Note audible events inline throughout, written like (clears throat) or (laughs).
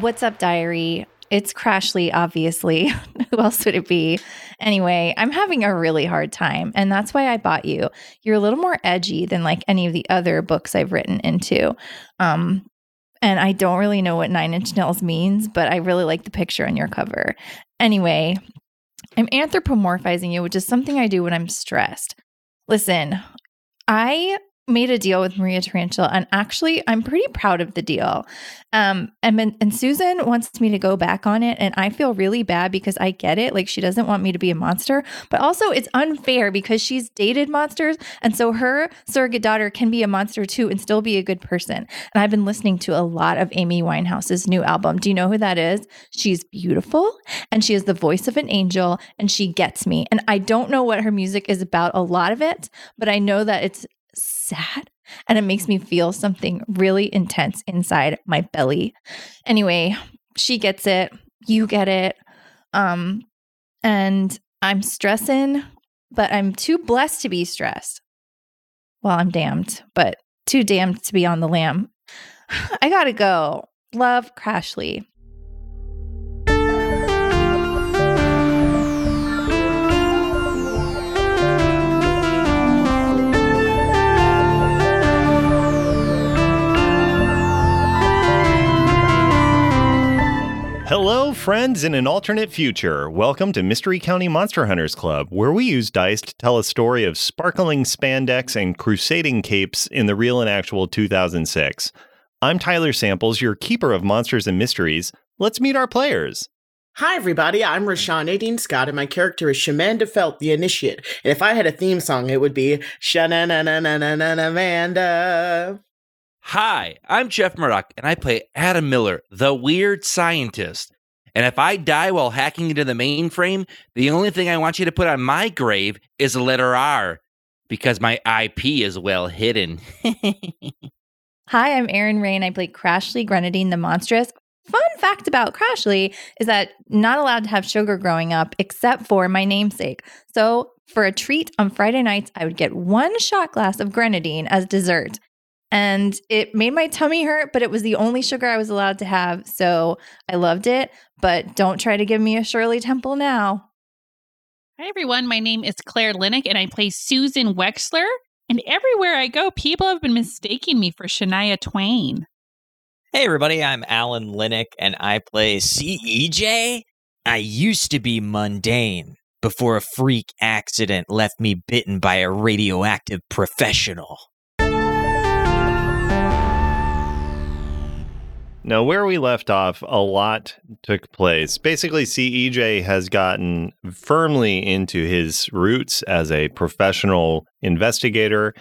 What's up, diary? It's Krashlee, obviously. (laughs) Who else would it be? Anyway, I'm having a really hard time, and that's why I bought you. You're a little more edgy than like any of the other books I've written into. Um, and I don't really know what Nine Inch Nails means, but I really like the picture on your cover. Anyway, I'm anthropomorphizing you, which is something I do when I'm stressed. Listen, I made a deal with Maria Tarantula, and actually, I'm pretty proud of the deal. Um, and and Susan wants me to go back on it, and I feel really bad because I get it. Like she doesn't want me to be a monster, but also it's unfair because she's dated monsters, and so her surrogate daughter can be a monster too and still be a good person. And I've been listening to a lot of Amy Winehouse's new album. Do you know who that is? She's beautiful, and she has the voice of an angel, and she gets me. And I don't know what her music is about, a lot of it, but I know that it's sad and it makes me feel something really intense inside my belly. Anyway, she gets it, you get it. Um and I'm stressing, but I'm too blessed to be stressed. Well, I'm damned, but too damned to be on the lam. (sighs) I got to go. Love Krashlee. Hello, friends in an alternate future. Welcome to Mystery County Monster Hunters Club, where we use dice to tell a story of sparkling spandex and crusading capes in the real and actual 2006. I'm Tyler Samples, your keeper of monsters and mysteries. Let's meet our players. Hi, everybody. I'm Rashawn Nadine Scott, and my character is Shamanda Felt, the Initiate. And if I had a theme song, it would be Shanananananamanda. Hi, I'm Jeff Murdoch, and I play Adam Miller, the weird scientist. And if I die while hacking into the mainframe, the only thing I want you to put on my grave is the letter R, because my IP is well hidden. (laughs) Hi, I'm Erin Rein. I play Krashlee Grenadine the Monstrous. Fun fact about Krashlee is that not allowed to have sugar growing up except for my namesake. So, for a treat on Friday nights, I would get one shot glass of grenadine as dessert and it made my tummy hurt, but it was the only sugar I was allowed to have. So I loved it, but don't try to give me a Shirley Temple now. Hi, everyone. My name is Claire Linic, and I play Susan Wexler. And everywhere I go, people have been mistaking me for Shania Twain. Hey, everybody. I'm Alan Linic, and I play CEJ. I used to be mundane before a freak accident left me bitten by a radioactive professional. Now, where we left off, a lot took place. Basically, CEJ has gotten firmly into his roots as a professional investigator.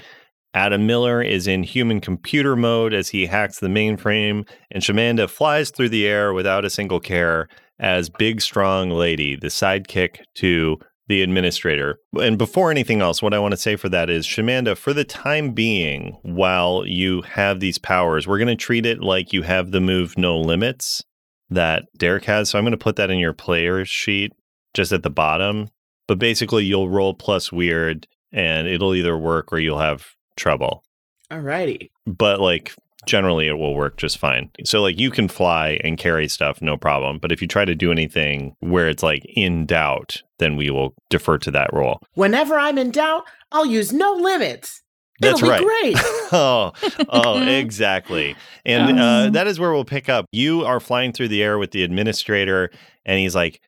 Adam Miller is in human computer mode as he hacks the mainframe, and Shamanda flies through the air without a single care as Big Strong Lady, the sidekick to the administrator. And before anything else, what I want to say for that is, Shamanda, for the time being, while you have these powers, we're going to treat it like you have the move No Limits that Derek has. So I'm going to put that in your player sheet just at the bottom. But basically, you'll roll plus weird and it'll either work or you'll have trouble. Alrighty. But like generally it will work just fine. So like you can fly and carry stuff no problem, but if you try to do anything where it's like in doubt, then we will defer to that roll. Whenever I'm in doubt, I'll use no limits. That's It'll right. great. (laughs) oh, oh, (laughs) exactly. And uh, that is where we'll pick up. You are flying through the air with the administrator, and he's like,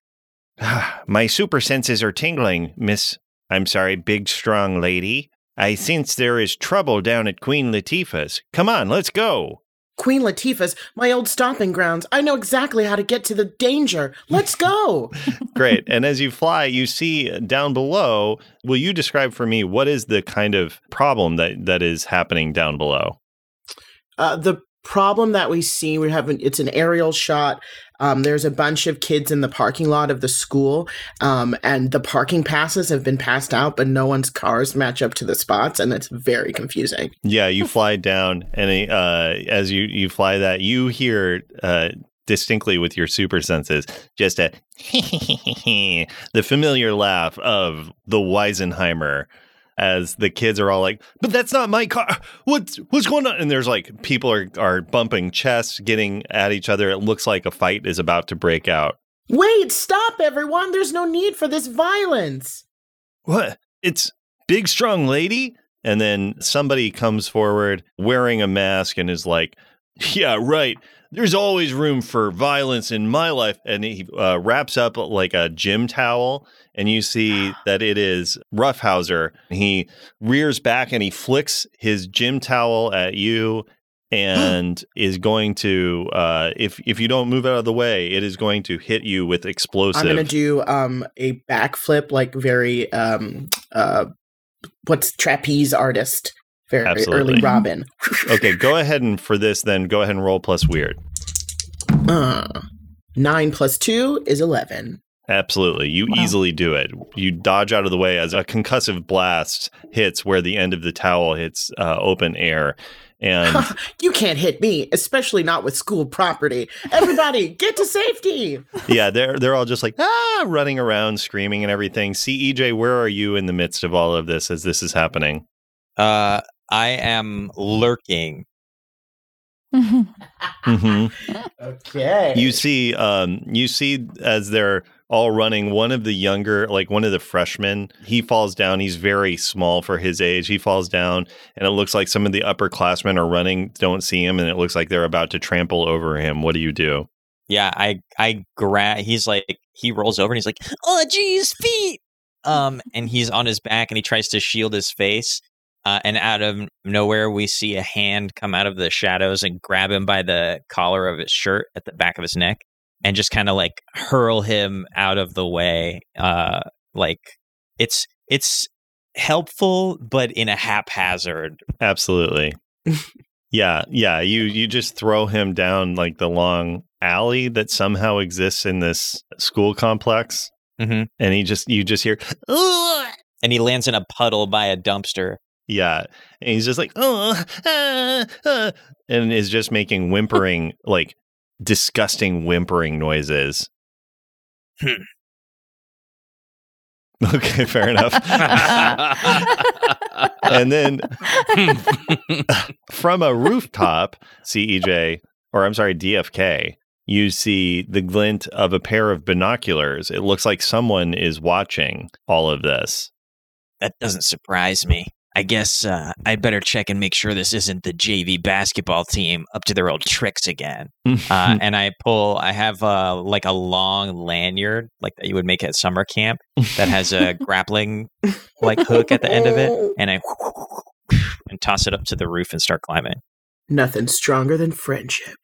ah, "My super senses are tingling, Miss. I'm sorry, big strong lady. I sense there is trouble down at Queen Latifah's. Come on, let's go." Queen Latifah's my old stomping grounds. I know exactly how to get to the danger. Let's go. (laughs) Great. And as you fly, you see down below. Will you describe for me what is the kind of problem that that is happening down below? Uh, the problem that we see, we have an, it's an aerial shot. Um, there's a bunch of kids in the parking lot of the school, um, and the parking passes have been passed out, but no one's cars match up to the spots, and it's very confusing. Yeah, you fly down, and uh, as you you fly that, you hear uh, distinctly with your super senses just a (laughs) the familiar laugh of the Weisenheimer as the kids are all like, "But that's not my car. What's what's going on?" And there's like people are are bumping chests, getting at each other. It looks like a fight is about to break out. Wait, stop, everyone! There's no need for this violence. What? It's big strong lady? And then somebody comes forward wearing a mask and is like, "Yeah, right. There's always room for violence in my life." And he uh, wraps up like a gym towel and you see (sighs) that it is Roughhauser. He rears back and he flicks his gym towel at you (gasps) and is going to uh, if if you don't move out of the way, it is going to hit you with explosive. I'm gonna do um a backflip, like very um uh what's trapeze artist, very Absolutely. early Robin. (laughs) okay, go ahead and for this then go ahead and roll plus weird. Uh, nine plus two is eleven. Absolutely. You Wow. easily do it. You dodge out of the way as a concussive blast hits where the end of the towel hits uh, open air. And (laughs) you can't hit me, especially not with school property. Everybody, (laughs) get to safety. yeah, they're they're all just like ah, running around, screaming and everything. CEJ, where are you in the midst of all of this as this is happening? Uh, I am lurking. (laughs) hmm Okay. You see, um, you see as they're all running, one of the younger, like one of the freshmen, he falls down. He's very small for his age. He falls down, and it looks like some of the upperclassmen are running, don't see him, and it looks like they're about to trample over him. What do you do? Yeah, I I grab. He's like he rolls over and he's like, "Oh, geez, feet!" Um, and he's on his back and he tries to shield his face. Uh, and out of nowhere, we see a hand come out of the shadows and grab him by the collar of his shirt at the back of his neck, and just kind of like hurl him out of the way. Uh, like it's it's helpful, but in a haphazard. Absolutely. (laughs) yeah, yeah. You you just throw him down like the long alley that somehow exists in this school complex, hmm and he just you just hear. "Ugh!" And he lands in a puddle by a dumpster. Yeah. And he's just like, oh, ah, ah," and is just making whimpering, like disgusting whimpering noises. Hmm. (laughs) Okay, fair enough. (laughs) and then (laughs) from a rooftop, CEJ, or I'm sorry, DFK, you see the glint of a pair of binoculars. It looks like someone is watching all of this. That doesn't surprise me. I guess uh, I better check and make sure this isn't the JV basketball team up to their old tricks again. (laughs) Uh, and I pull, I have uh, like a long lanyard, like that you would make at summer camp, that has a (laughs) grappling like hook at the end of it, (laughs) and I and toss it up to the roof and start climbing. Nothing stronger than friendship.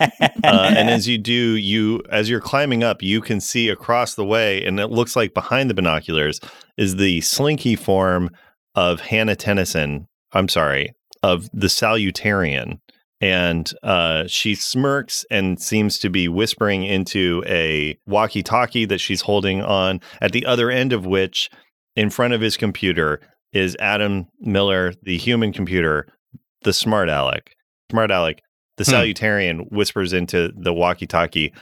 Uh, and (laughs) as you do, you as you're climbing up, you can see across the way, and it looks like behind the binoculars is the slinky form of Hannah Tennyson. I'm sorry, of the Salutarian, and uh, she smirks and seems to be whispering into a walkie-talkie that she's holding on. At the other end of which, in front of his computer, is Adam Miller, the human computer, the smart Alec. Smart Alec, the Hmm. salutarian whispers into the walkie talkie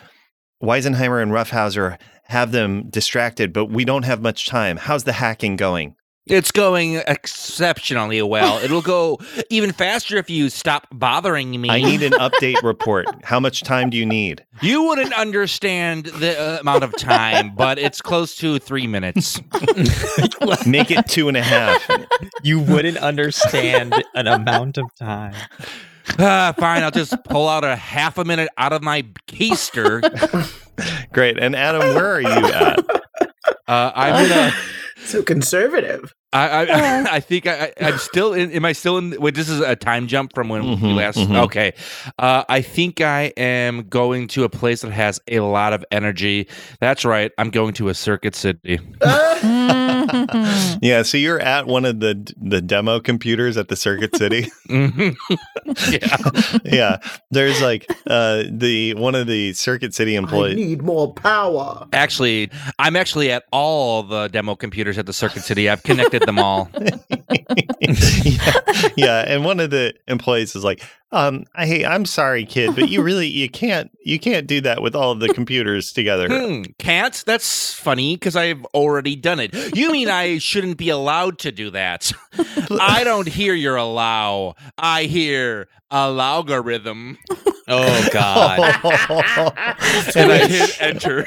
Weisenheimer and Roughhauser have them distracted, but we don't have much time. How's the hacking going? It's going exceptionally well. (laughs) It'll go even faster if you stop bothering me. I need an update report. How much time do you need? you wouldn't understand the uh, amount of time, but it's close to three minutes. (laughs) Make it two and a half. you wouldn't understand an amount of time. Ah, fine, I'll just pull out a half a minute out of my keister. (laughs) Great. And Adam, where are you at? Uh, I'm gonna. (laughs) So conservative. I I, (laughs) I think I, I- I'm still in. Am I still in? Wait, this is a time jump from when we Mhm, last. mhm. Okay, uh, I think I am going to a place that has a lot of energy. That's right. I'm going to a circuit city. Uh, yeah, so you're at one of the the demo computers at the Circuit City. (laughs) Mhm. (laughs) yeah. yeah, there's like uh the one of the Circuit City I employees. need more power. Actually, I'm actually at all the demo computers at the Circuit City. I've connected them all. (laughs) yeah, yeah, and one of the employees is like, um, hey, I'm sorry, kid, but you really you can't you can't do that with all of the (laughs) computers together. Hmm, can't? That's funny because I've already done it. You mean I shouldn't be allowed to do that? I don't hear your allow. I hear a algorithm. Oh (laughs) God. (laughs) And I hit enter.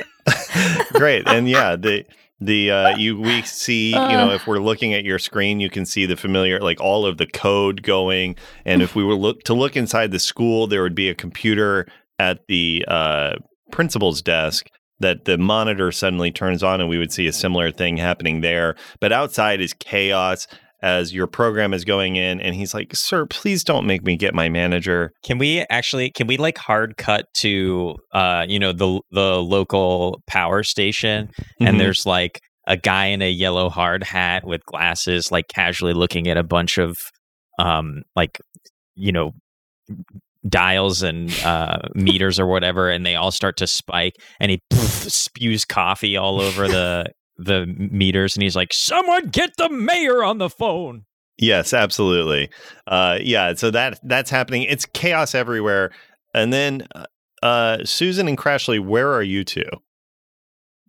Great. And yeah, the the uh you we (laughs) see, you know, if we're looking at your screen, you can see the familiar like all of the code going. And if we were look to look inside the school, there would be a computer at the uh principal's desk that the monitor suddenly turns on and we would see a similar thing happening there. But outside is chaos as your program is going in and he's like, "Sir, please don't make me get my manager." Can we actually can we like hard cut to uh you know the the local power station and there's like a guy in a yellow hard hat with glasses like casually looking at a bunch of um like you know dials and uh meters or whatever and they all start to spike and he poof, spews coffee all over the the meters and he's like someone get the mayor on the phone Yes, absolutely. Uh, yeah, so that that's happening. It's chaos everywhere. And then, uh, uh, Susan and Krashlee, where are you two?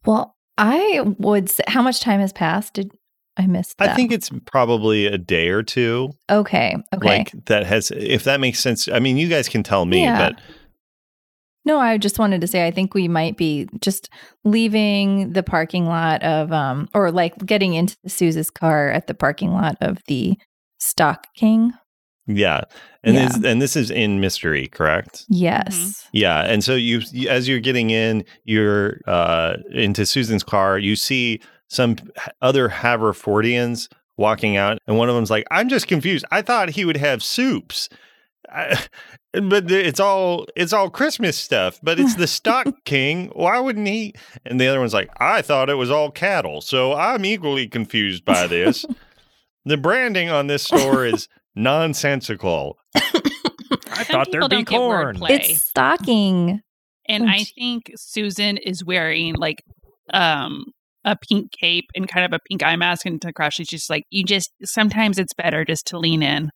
well, I would say, how much time has passed? Did I miss that? I think it's probably a day or two. Okay. Okay. Like that has, if that makes sense. I mean, you guys can tell me, Yeah. but No, I just wanted to say I think we might be just leaving the parking lot of um or like getting into Suze's car at the parking lot of the Stock King. yeah. And Yeah. this and this is in mystery, correct? Yes. Yeah, and so you, you- as you're getting in, you're uh, into Susan's car. You see some other Haverfordians walking out, and one of them's like, "I'm just confused. I thought he would have soups, I, (laughs) but it's all it's all Christmas stuff. But it's the (laughs) stock king. Why wouldn't he?" And the other one's like, "I thought it was all cattle, so I'm equally confused by this. (laughs) the branding on this store is nonsensical." I thought people there'd be corn. It's stocking. And I think Susan is wearing like um a pink cape and kind of a pink eye mask and to crash she's just like you just sometimes it's better just to lean in.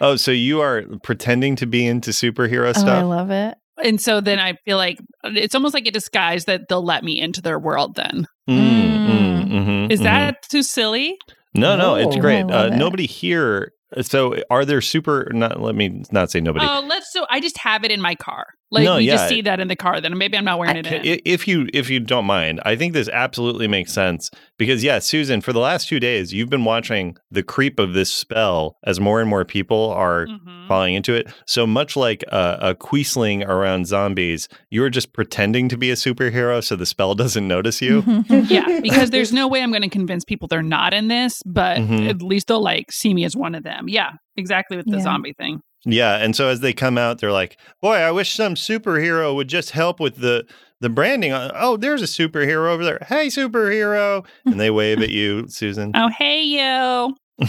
Oh, so you are pretending to be into superhero Oh, I love it. And so then I feel like it's almost like a disguise that they'll let me into their world then. Mm, Mm. mhm, Is mhm. that too silly? no, no? It's great. Uh, love it. nobody here. So, are there super? Not let me not say nobody. Oh, let's so I just have it in my car. Like No, we yeah. just see that in the car then maybe I'm not wearing I- it in. if you if you don't mind, I think this absolutely makes sense because yeah, Susan, for the last two days, you've been watching the creep of this spell as more and more people are Mhm. falling into it. So much like a, a quisling around zombies, you're just pretending to be a superhero so the spell doesn't notice you. yeah, because there's (laughs) no way I'm going to convince people they're not in this, but Mhm. at least they'll like see me as one of them. Yeah, exactly with the Yeah. zombie thing. Yeah, and so as they come out, they're like, "Boy, I wish some superhero would just help with the the branding." Oh, there's a superhero over there. Hey, superhero! And they wave at you, Susan, Oh, hey, you. (laughs)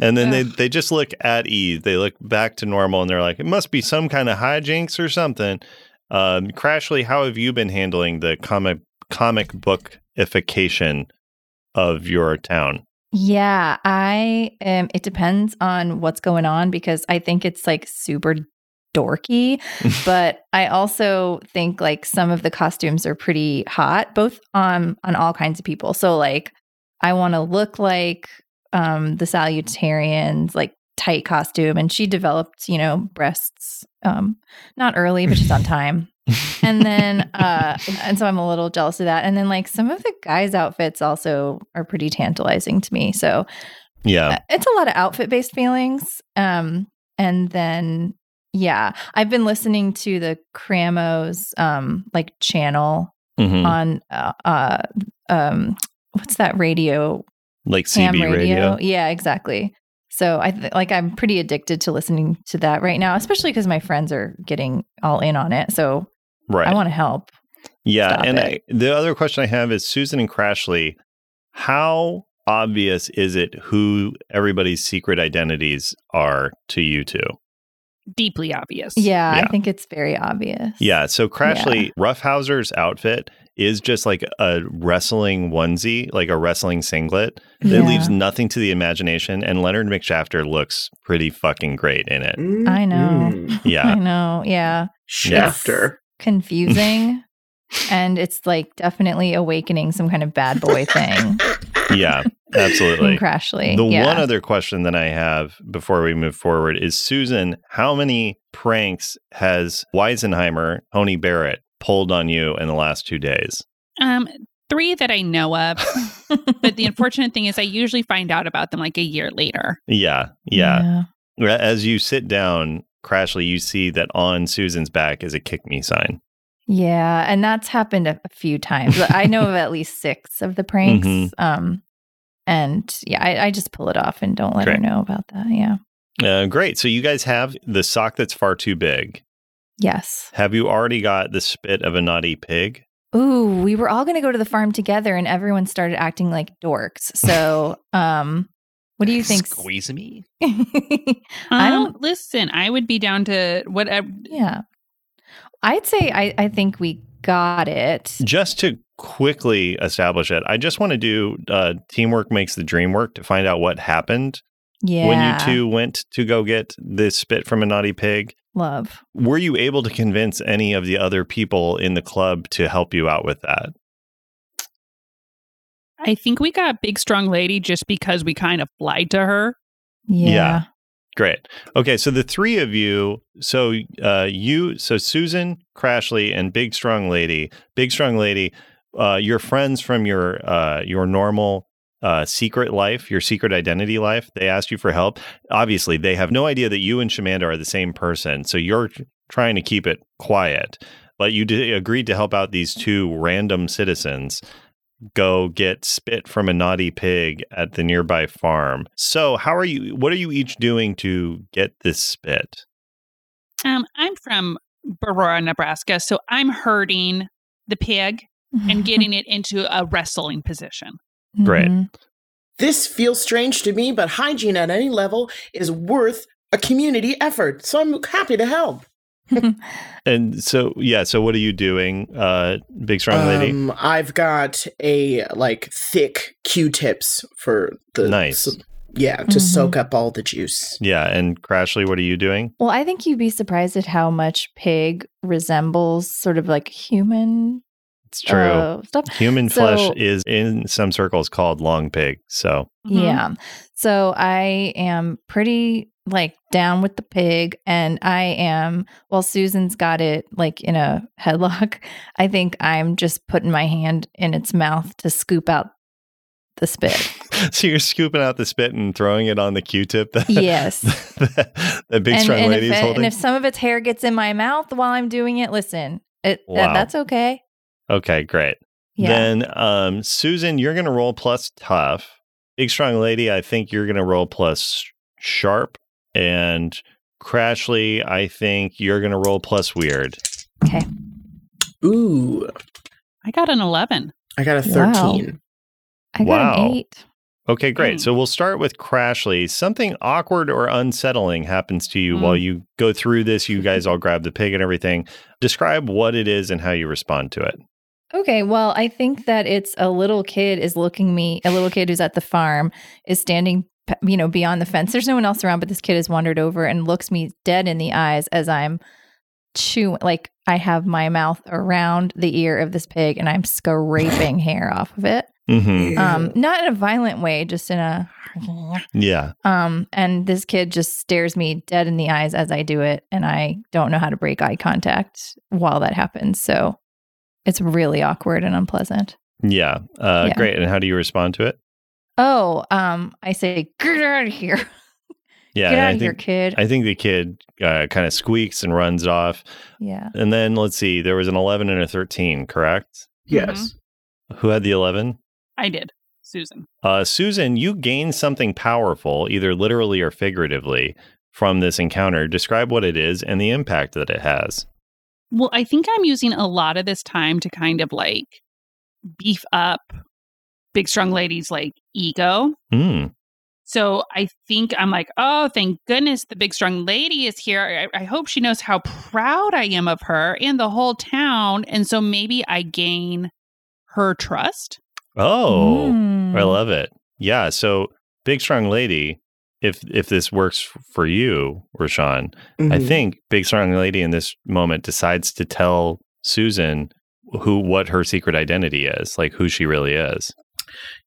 and then they they just look at ease. They look back to normal, and they're like, "It must be some kind of hijinks or something." Um, Krashlee, how have you been handling the comic comic bookification of your town? Yeah, I um it depends on what's going on because I think it's like super dorky, (laughs) but I also think like some of the costumes are pretty hot both on on all kinds of people. So like I want to look like um the salutarians like tight costume and she developed, you know, breasts um not early but she's on (laughs) time. And then uh and so i'm a little jealous of that. And then like some of the guys outfits also are pretty tantalizing to me. So Yeah, uh, it's a lot of outfit based feelings. Um and then yeah i've been listening to the cramos um like channel Mhm. on uh, uh um what's that radio? Like CB radio. yeah exactly. So i th- like i'm pretty addicted to listening to that right now especially because my friends are getting all in on it. So right? i want to help Yeah, Stop and. I, the other question I have is Susan and Krashlee. How obvious is it who everybody's secret identities are to you two? Deeply obvious. Yeah, Yeah. I think it's very obvious. Yeah. So Krashlee, Roughhouser's outfit is just like a wrestling onesie, like a wrestling singlet. It Yeah. leaves nothing to the imagination. And Leonard McShafter looks pretty fucking great in it. I know. Mm. (laughs) I know. Yeah. Shafter. Confusing. (laughs) and it's like definitely awakening some kind of bad boy thing Yeah. (laughs) Absolutely. Krashlee. The yeah. one other question that I have before we move forward is Susan, how many pranks has Weisenheimer, Tony Barrett, pulled on you in the last two days? Um, three that I know of. (laughs) but the unfortunate thing is, I usually find out about them like a year later. Yeah. Yeah. As you sit down, Krashlee, you see that on Susan's back is a kick me sign. Yeah, and that's happened a, few times. I know of at least six of the pranks. Mhm. Um, and yeah, I, I just pull it off and don't let her know about that. Yeah. Uh, great. So you guys have the sock that's far too big. Yes. Have you already got the spit of a naughty pig? Ooh, we were all going to go to the farm together, and everyone started acting like dorks. So, um, what do you think? Squeeze me. (laughs) I Um, don't. listen. I would be down to whatever. Yeah, I'd say I, I think we got it. Just to quickly establish it, I just want to do uh, teamwork makes the dream work to find out what happened Yeah, when you two went to go get the spit from a naughty pig. love. Were you able to convince any of the other people in the club to help you out with that? I think we got big strong lady just because we kind of lied to her. Yeah. Yeah. Great. Okay, so the three of you, so uh, you, so Susan, Krashlee, and Big Strong Lady. Big Strong Lady, uh, your friends from your uh, your normal uh, secret life, your secret identity life. They asked you for help. Obviously, they have no idea that you and Shamanda are the same person. So you're trying to keep it quiet. But you did, agreed to help out these two random citizens go get spit from a naughty pig at the nearby farm. So, how are you? What are you each doing to get this spit? Um, I'm from Aurora, Nebraska, so I'm herding the pig and (laughs) getting it into a wrestling position. Great. Mhm. This feels strange to me, but hygiene at any level is worth a community effort. So I'm happy to help. (laughs) And so, yeah. So, what are you doing, uh, big strong lady? Um, I've got a like thick Q-tips for the Nice. so- yeah, to Mhm. soak up all the juice. Yeah. And Krashlee, what are you doing? Well, I think you'd be surprised at how much pig resembles sort of like human It's true. uh, stuff. Human so- flesh is in some circles called long pig. So, Yeah. So I am pretty like down with the pig and I am while Susan's got it like in a (laughs) headlock, I think I'm just putting my hand in its mouth to scoop out the spit. (laughs) so you're scooping out the spit and throwing it on the Q-tip. That, Yes. (laughs) that, that big and, strong and, lady's it- holding. and if some of its hair gets in my mouth while I'm doing it, listen, it that- Wow. that's okay. okay, great. Yeah. Then, um, Susan, you're going to roll plus tough. Big strong lady, I think you're going to roll plus sharp. And Krashlee, I think you're going to roll plus weird. okay. Ooh, I got an 11. I got a Wow. 13. I got Wow. an eight. Okay, great. Mm. So we'll start with Krashlee. Something awkward or unsettling happens to you Mm. while you go through this. You guys all grab the pig and everything. Describe what it is and how you respond to it. Okay, well, I think that it's a little kid is looking me, a little kid who's at the farm is standing, p- you know, beyond the fence. There's no one else around, but this kid has wandered over and looks me dead in the eyes as I'm chewing, like I have my mouth around the ear of this pig and I'm scraping (laughs) hair off of it. Mm-hmm. Um, not in a violent way, just in a, Yeah. um, and this kid just stares me dead in the eyes as I do it, and I don't know how to break eye contact while that happens. So it's really awkward and unpleasant. Yeah. Uh, Yeah. Great. And how do you respond to it? Oh, um, I say, get out of here. (laughs) Yeah. get out I of here, think, kid. I think the kid uh, kind of squeaks and runs off. yeah. And then let's see, there was an 11 and a 13, correct? Yes. Who had the 11? I did. Susan. Uh, Susan, you gained something powerful, either literally or figuratively, from this encounter. Describe what it is and the impact that it has. Well, I think I'm using a lot of this time to kind of like beef up big strong lady's like ego. Hmm. So I think I'm like, oh, thank goodness the big strong lady is here. I, I hope she knows how proud I am of her and the whole town. And so maybe I gain her trust. Oh, Mm. I love it. Yeah. So, big strong lady. If if this works for you, Rashawn, I Mhm. think big strong lady in this moment decides to tell Susan who what her secret identity is, like who she really is.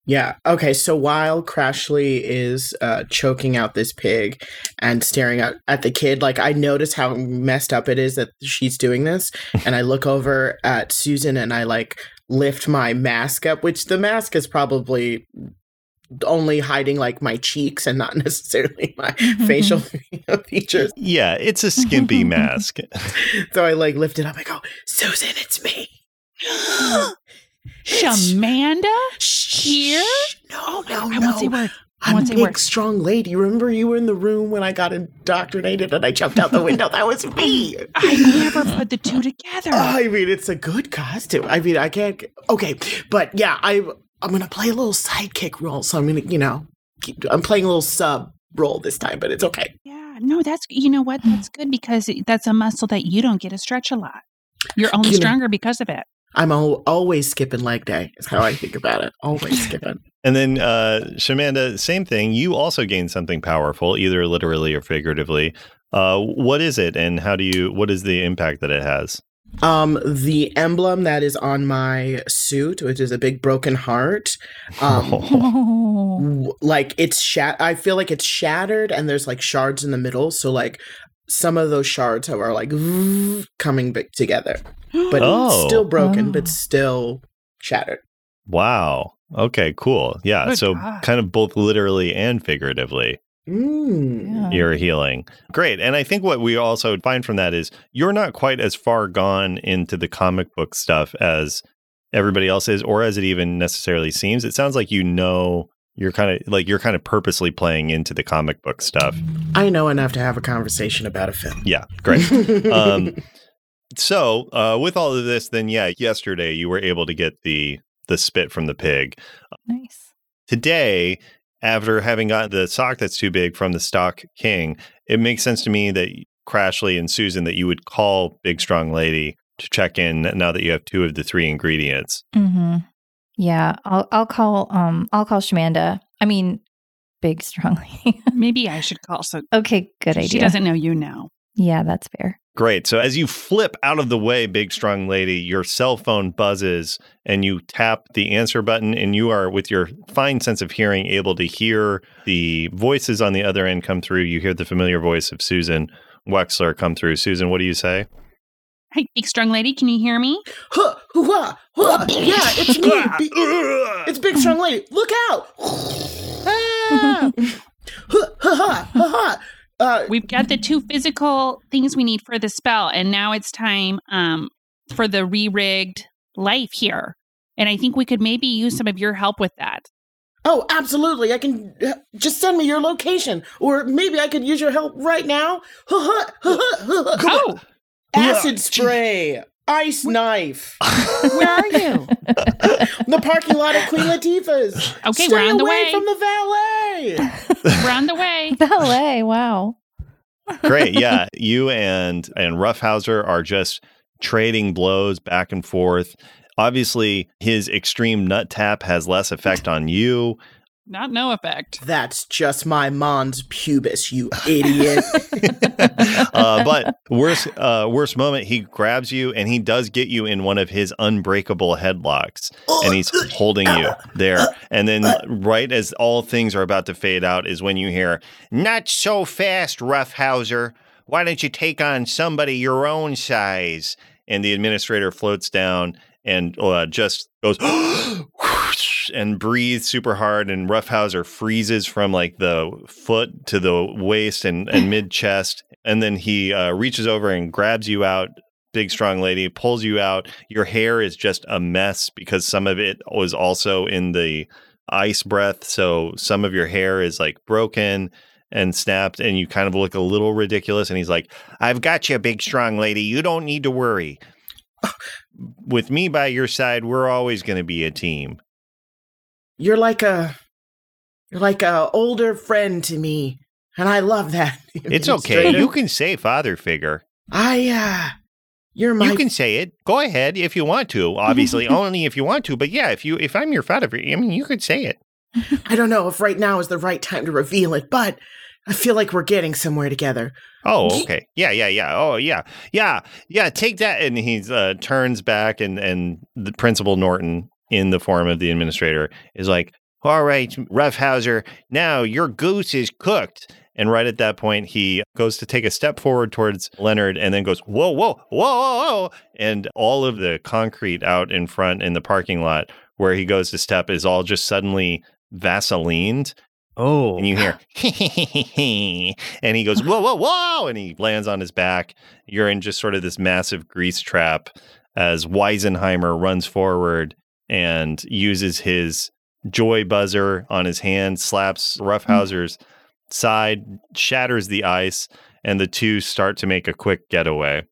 Yeah. Okay. So while Krashlee is uh, choking out this pig and staring at, at the kid, like I notice how messed up it is that she's doing this. And I look over at Susan and I like lift my mask up, which the mask is probably only hiding like my cheeks and not (laughs) necessarily my facial (laughs) features. Yeah, it's a skimpy (laughs) mask. So I like lift it up. I go, Susan, it's me. (gasps) (gasps) (gasps) Shamanda? Here? No, no, I no. won't say word. I I'm a big, word. strong lady. Remember, you were in the room when I got indoctrinated and I jumped out the window. That was me. (laughs) I never put the two together. Oh, I mean, it's a good costume. I mean, I can't. Okay, but yeah, I I'm gonna play a little sidekick role. So I'm gonna, you know, keep, I'm playing a little sub role this time, but it's okay. Yeah, no, that's you know what? That's good because that's a muscle that you don't get to stretch a lot. You're only You know- stronger because of it. I'm al- always skipping leg day. Is how I think about it. Always skipping. (laughs) And then uh Shamanda, same thing. You also gain something powerful, either literally or figuratively. Uh what is it and how do you what is the impact that it has? Um, the emblem that is on my suit, which is a big broken heart. Um, (laughs) Oh. like it's shat i feel like it's shattered and there's like shards in the middle so like some of those shards are like (laughs) coming back together but Oh. still broken Oh. but still shattered Wow. Okay, cool. Yeah. Good so God. kind of both literally and figuratively. mm. Yeah. you're healing. Great. And I think what we also find from that is you're not quite as far gone into the comic book stuff as everybody else is, or as it even necessarily seems. It sounds like you know you're kind of like you're kind of purposely playing into the comic book stuff. i know enough to have a conversation about a film Yeah, great. (laughs) um, so uh, with all of this, then yeah, yesterday you were able to get the the spit from the pig. nice. today, after having got the sock that's too big from the stock king, it makes sense to me that Krashlee and Susan that you would call Big Strong Lady to check in now that you have two of the three ingredients. Mm-hmm. Yeah, I'll I'll call um I'll call Shamanda. I mean, big strongly. Maybe (laughs) I should call. So okay, good she idea. She doesn't know you now. Yeah, that's fair. Great. So as you flip out of the way, Big Strong Lady, your cell phone buzzes and you tap the answer button, and you are, with your fine sense of hearing, able to hear the voices on the other end come through. You hear the familiar voice of Susan Wexler come through. Susan, what do you say? Hey, big strong lady, can you hear me? Huh, hoo-ha, huh. yeah it's me Big- it's big strong lady look out (laughs) ah. Huh, ha, ha, ha, ha. Uh, We've got the two physical things we need for the spell, and now it's time um, for the re-rigged life here. And I think we could maybe use some of your help with that. Oh, absolutely. I can uh, just send me your location, or maybe I could use your help right now. (laughs) Oh, Acid spray, ice knife, where are you? (laughs) the parking lot at Queen Latifah's. Okay, Stay (laughs) we're on the way. from (laughs) the valet. We're on the way. Ballet, wow. Great. Yeah. you and and Roughhauser are just trading blows back and forth. Obviously, his extreme nut tap has less effect on you. Not no effect. That's just my mons pubis, you idiot. (laughs) (laughs) uh, but worst uh, worst moment, he grabs you and he does get you in one of his unbreakable headlocks, and he's holding you there. And then, right as all things are about to fade out, is when you hear, "Not so fast, Roughhauser. Why don't you take on somebody your own size?" And the administrator floats down and uh, just goes (gasps) and breathes super hard and roughhauser freezes from like the foot to the waist and, and (laughs) mid chest and then he uh, reaches over and grabs you out big strong lady pulls you out. Your hair is just a mess because some of it was also in the ice breath so some of your hair is like broken and snapped and you kind of look a little ridiculous and he's like i've got you big strong lady. You don't need to worry (laughs) with me by your side, we're always going to be a team. you're like a you're like a older friend to me, and I love that. (laughs) It's okay. You can say father figure. I uh, you're my You can say it. Go ahead if you want to. Obviously, (laughs) only if you want to. But yeah, if you if I'm your father, I mean, you could say it. I don't know if right now is the right time to reveal it, but I feel like we're getting somewhere together. Oh, okay. Yeah, yeah, yeah. Oh, yeah, yeah, yeah. Take that, and he uh, turns back, and and the principal Norton, in the form of the administrator, is like, "All right, Roughhauser, now your goose is cooked." And right at that point, he goes to take a step forward towards Leonard, and then goes, "Whoa, whoa, whoa, whoa!" whoa," And all of the concrete out in front in the parking lot where he goes to step is all just suddenly Vaselined, Oh, and you hear (laughs) (laughs) and he goes whoa whoa whoa and he lands on his back you're in just sort of this massive grease trap as weisenheimer runs forward and uses his joy buzzer on his hand slaps hmm. roughhauser's side shatters the ice and the two start to make a quick getaway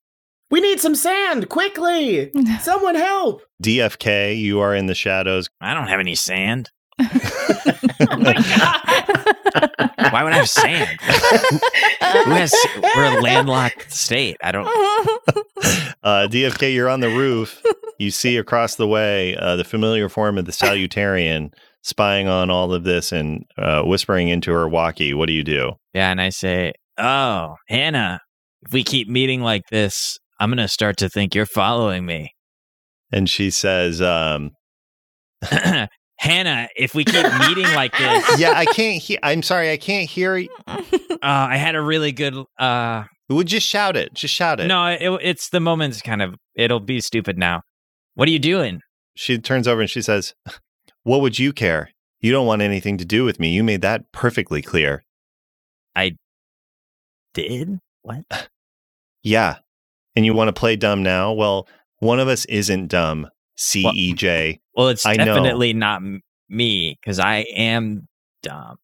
We need some sand quickly. (laughs) Someone help! dfk you are in the shadows I don't have any sand. (laughs) Oh my god. Why would I have sand? Who has? We're a landlocked state. I don't. (laughs) uh, DFK, you're on the roof. You see across the way uh, the familiar form of the salutarian spying on all of this and uh, whispering into her walkie. What do you do? Yeah, and I say, "Oh, Hannah, if we keep meeting like this, I'm gonna start to think you're following me." And she says, um, (clears throat) Hannah, if we keep meeting like (laughs) this, "Yeah, I can't hear. I'm sorry, I can't hear. you. uh, I had a really good. uh Would just shout it. Just shout it." No, it, it's the moment's kind of. It'll be stupid now. What are you doing? She turns over and she says, "What would you care? You don't want anything to do with me. You made that perfectly clear." I did what? (laughs) Yeah. And you want to play dumb now? Well, one of us isn't dumb. CEJ. Well, it's I know. definitely not me because I am dumb.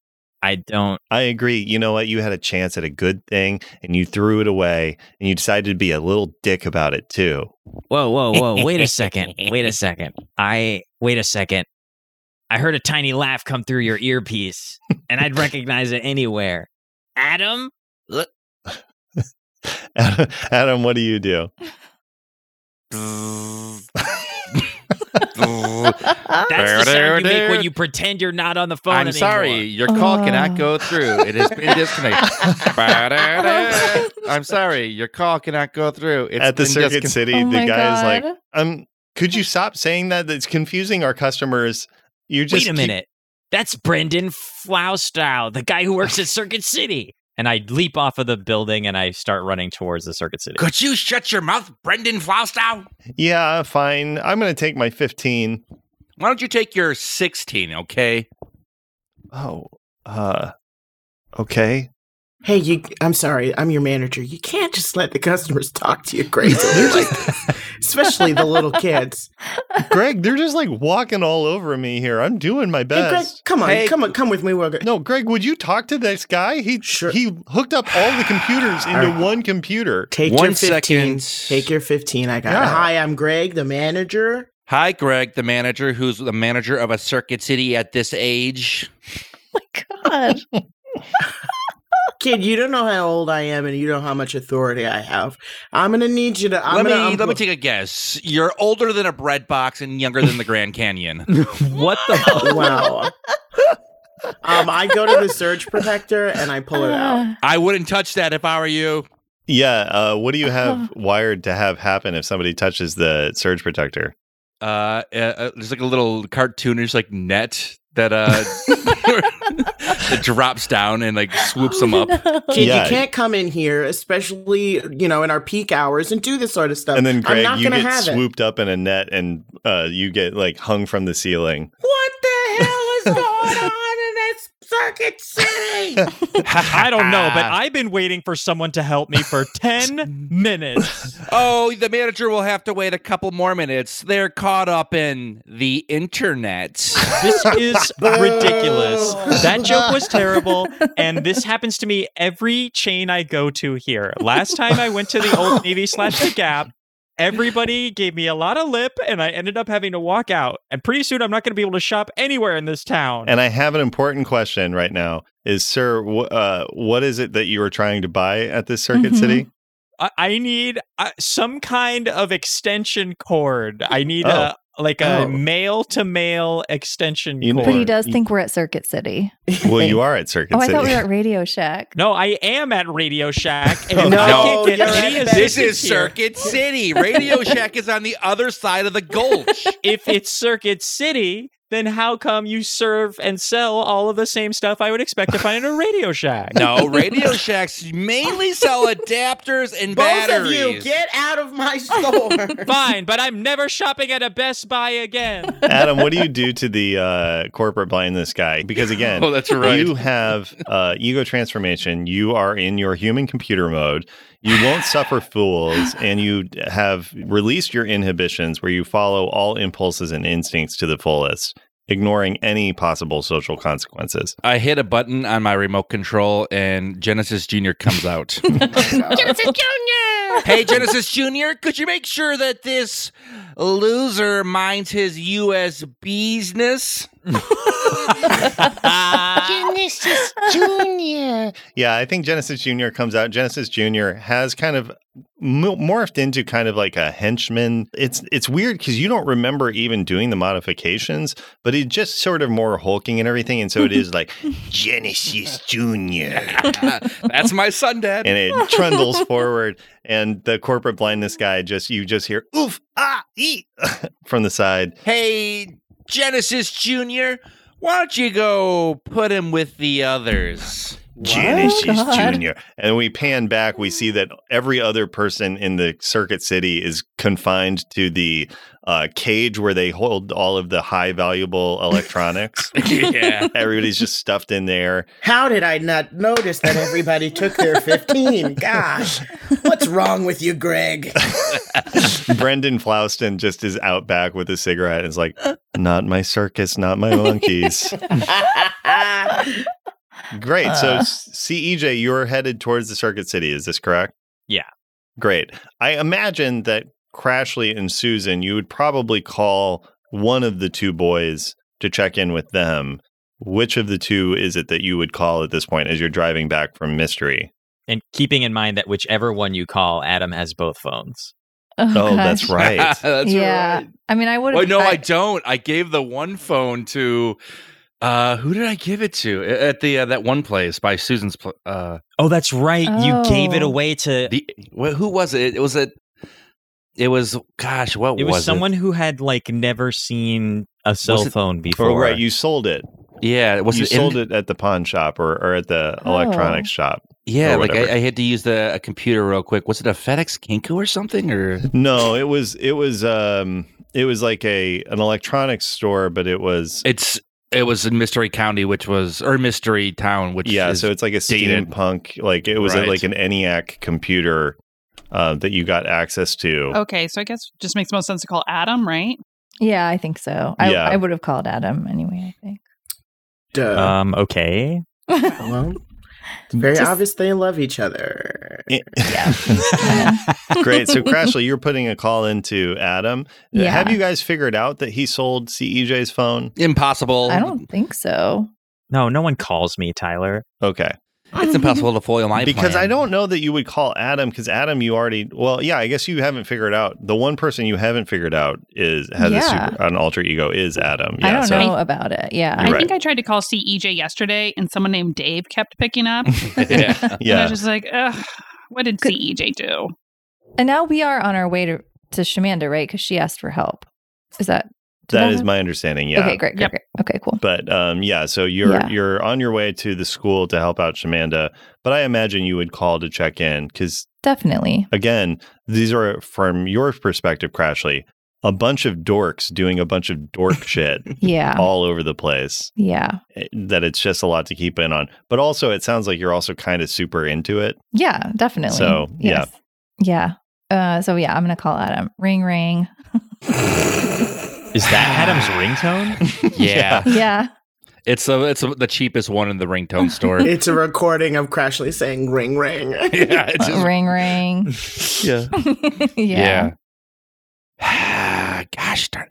I don't. I agree. You know what? You had a chance at a good thing and you threw it away and you decided to be a little dick about it too. Whoa, whoa, whoa! Wait a second. Wait a (laughs) second. I wait a second. I heard a tiny laugh come through your earpiece, and I'd recognize it anywhere. Adam, (laughs) Adam, Adam, what do you do? (laughs) that's the sound you make when you pretend you're not on the phone. I'm anymore. sorry, your call Oh. cannot go through. It has been disconnected. I'm sorry, your call cannot go through. It's At the been Circuit discon- City, Oh the my guy is like, um, could you stop saying that? That's confusing our customers. You just Wait a keep- minute. That's Brendan Flaustow, the guy who works at Circuit City. And I leap off of the building and I start running towards the Circuit City. Could you shut your mouth, Brendan Flaustow? Yeah, fine. I'm going to take my 15. Why don't you take your 16, okay? Oh, uh, okay. Hey, you. I'm sorry. I'm your manager. You can't just let the customers talk to you crazily like this, especially the little kids. (laughs) Greg, they're just like walking all over me here. I'm doing my Hey, Greg, best. come on, Hey. come on, come with me. We'll go. No, Greg, would you talk to this guy? He Sure. he hooked up all the computers into All right. one computer. Take One your 15. second. Take your 15. I got it. Hi, I'm Greg, the manager. Hi, Greg, the manager who's the manager of a Circuit City at this age. (laughs) Oh my God. (laughs) Kid, you don't know how old I am and you don't know how much authority I have. I'm going to need you to. I'm let me gonna, let me take a guess. You're older than a bread box and younger than the Grand Canyon. (laughs) what the? (laughs) Wow. um, I go to the surge protector and I pull it out. (sighs) I wouldn't touch that if I were you. Yeah. Uh, what do you have wired to have happen if somebody touches the surge protector? Uh, uh, uh, there's like a little cartoonish like net that uh (laughs) that drops down and like swoops them up. (laughs) Kid, Yeah. you can't come in here, especially you know in our peak hours, and do this sort of stuff. And then I'm Greg, not you gonna get have it. swooped up in a net and uh, you get like hung from the ceiling. What the hell is (laughs) going on in this Circuit City? (laughs) I don't know, but (laughs) I've been waiting for someone to help me for (laughs) 10 minutes. Oh, the manager will have to wait a couple more minutes. They're caught up in the internet. This is ridiculous. That joke was terrible, and this happens to me every chain I go to here. Last time I went to the Old Navy slash the Gap, Everybody gave me a lot of lip, and I ended up having to walk out. And pretty soon, I'm not going to be able to shop anywhere in this town. And I have an important question right now. Is sir, wh- uh, what is it that you were trying to buy at this Circuit Mhm. City? I, I need uh, some kind of extension cord. I need Oh. a like a male to male extension You know- cord. But he does You- think we're at Circuit City. Well, you are at Circuit City. Oh, I thought we were at Radio Shack. No, I am at Radio Shack. (laughs) And no, I can't get you're any at- This is here- Circuit City. (laughs) Radio Shack is on the other side of the gulch. (laughs) if it's Circuit City, then how come you serve and sell all of the same stuff I would expect to find in a Radio (laughs) Shack? No, Radio Shacks mainly sell adapters and Both batteries. of you, get out of my store. (laughs) Fine, but I'm never shopping at a Best Buy again. Adam, what do you do to the uh, corporate blindness guy? Because again, (laughs) Oh, that's right. you have uh, ego transformation. You are in your human computer mode. You won't suffer fools, and you have released your inhibitions where you follow all impulses and instincts to the fullest, ignoring any possible social consequences. I hit a button on my remote control and Genesis Jr. comes out. (laughs) Genesis Jr. hey, Genesis Jr., could you make sure that this loser minds his US business? Genesis Jr. Yeah, I think Genesis Jr. comes out. Genesis Jr. has kind of mo- morphed into kind of like a henchman. It's it's weird because you don't remember even doing the modifications, but he's just sort of more hulking and everything, and so it is like (laughs) Genesis Jr. (laughs) That's my son, Dad. and it trundles forward, and the corporate blindness guy just you just hear oof ah ee (laughs) from the side. hey, Genesis Jr., why don't you go put him with the others? Genesis Oh, Jr. And we pan back, we see that every other person in the Circuit City is confined to the uh, cage where they hold all of the high valuable electronics. (laughs) yeah. Everybody's just stuffed in there. How did I not notice that everybody took their 15? (laughs) Gosh, what's wrong with you, Greg? (laughs) Brendan Flouston just is out back with a cigarette and is like, not my circus, not my monkeys. Great. So, Uh. CEJ, you're headed towards the Circuit City. Is this correct? Yeah. Great. I imagine that Krashlee and Susan, you would probably call one of the two boys to check in with them. Which of the two is it that you would call at this point as you're driving back from Mystery? And keeping in mind that whichever one you call, Adam has both phones. Oh, that's right. (laughs) That's yeah. right. I mean, I would Oh, have. no, I, don't. I gave the one phone to uh who did I give it to? At the uh, that one place by Susan's pl- uh Oh, that's right. You gave it Oh. away to. the wh- who was it? It was a it was gosh, what it was, was someone who had like never seen a cell Was it- phone before. Oh, right. You sold it. Yeah, was you it in- sold it at the pawn shop or, or at the Oh. electronics shop. Yeah, like. I, I had to use the a computer real quick. Was it a FedEx Kinko or something or No, it was it was um it was like a an electronics store, but it was it's it was in Mystery County, which was or Mystery Town, which yeah, is, so it's like a dated. steampunk like it was a, like an ENIAC computer uh, that you got access to. Okay, so I guess it just makes most sense to call Adam, right? Yeah, I think so. I, Yeah. I would have called Adam anyway. I think. Duh. Um. Okay. (laughs) well, it's very Just- obvious they love each other. Eh. Yeah. (laughs) Great. So (laughs) Krashlee, you're putting a call into Adam. Uh, yeah. Have you guys figured out that he sold CEJ's phone? impossible. I don't think so. No, no one calls me Tyler. Okay. It's impossible to foil my because plan. I don't know that you would call Adam because Adam, you already well, yeah, I guess you haven't figured out. The one person you haven't figured out is has a Yeah. super, an alter ego is Adam. Yeah, I don't so know about it. Yeah. I You're think right. I tried to call CEJ yesterday, and someone named Dave kept picking up. (laughs) yeah. (laughs) And I yeah, was just like, Ugh, what did CEJ do? And now we are on our way to to Shamanda, right? Because she asked for help. Is that did that is happen? my understanding. Yeah. Okay, great, great, Yep. great. Okay, cool. But um, yeah, so you're Yeah. you're on your way to the school to help out Shamanda, but I imagine you would call to check in because Definitely. again, these are from your perspective, Krashlee, a bunch of dorks doing a bunch of dork (laughs) shit Yeah. all over the place. yeah. eh, That it's just a lot to keep in on. But also, it sounds like you're also kind of super into it. Yeah, definitely. So, yeah. Yeah. Uh, so yeah, I'm gonna call Adam. Ring ring. (laughs) Is that Adam's (sighs) ringtone? (laughs) yeah. Yeah. It's a, it's a, the cheapest one in the ringtone (laughs) store. It's a recording of Krashlee saying ring ring. (laughs) yeah, it's just, ring ring. Yeah. yeah. yeah. (sighs) Gosh darn.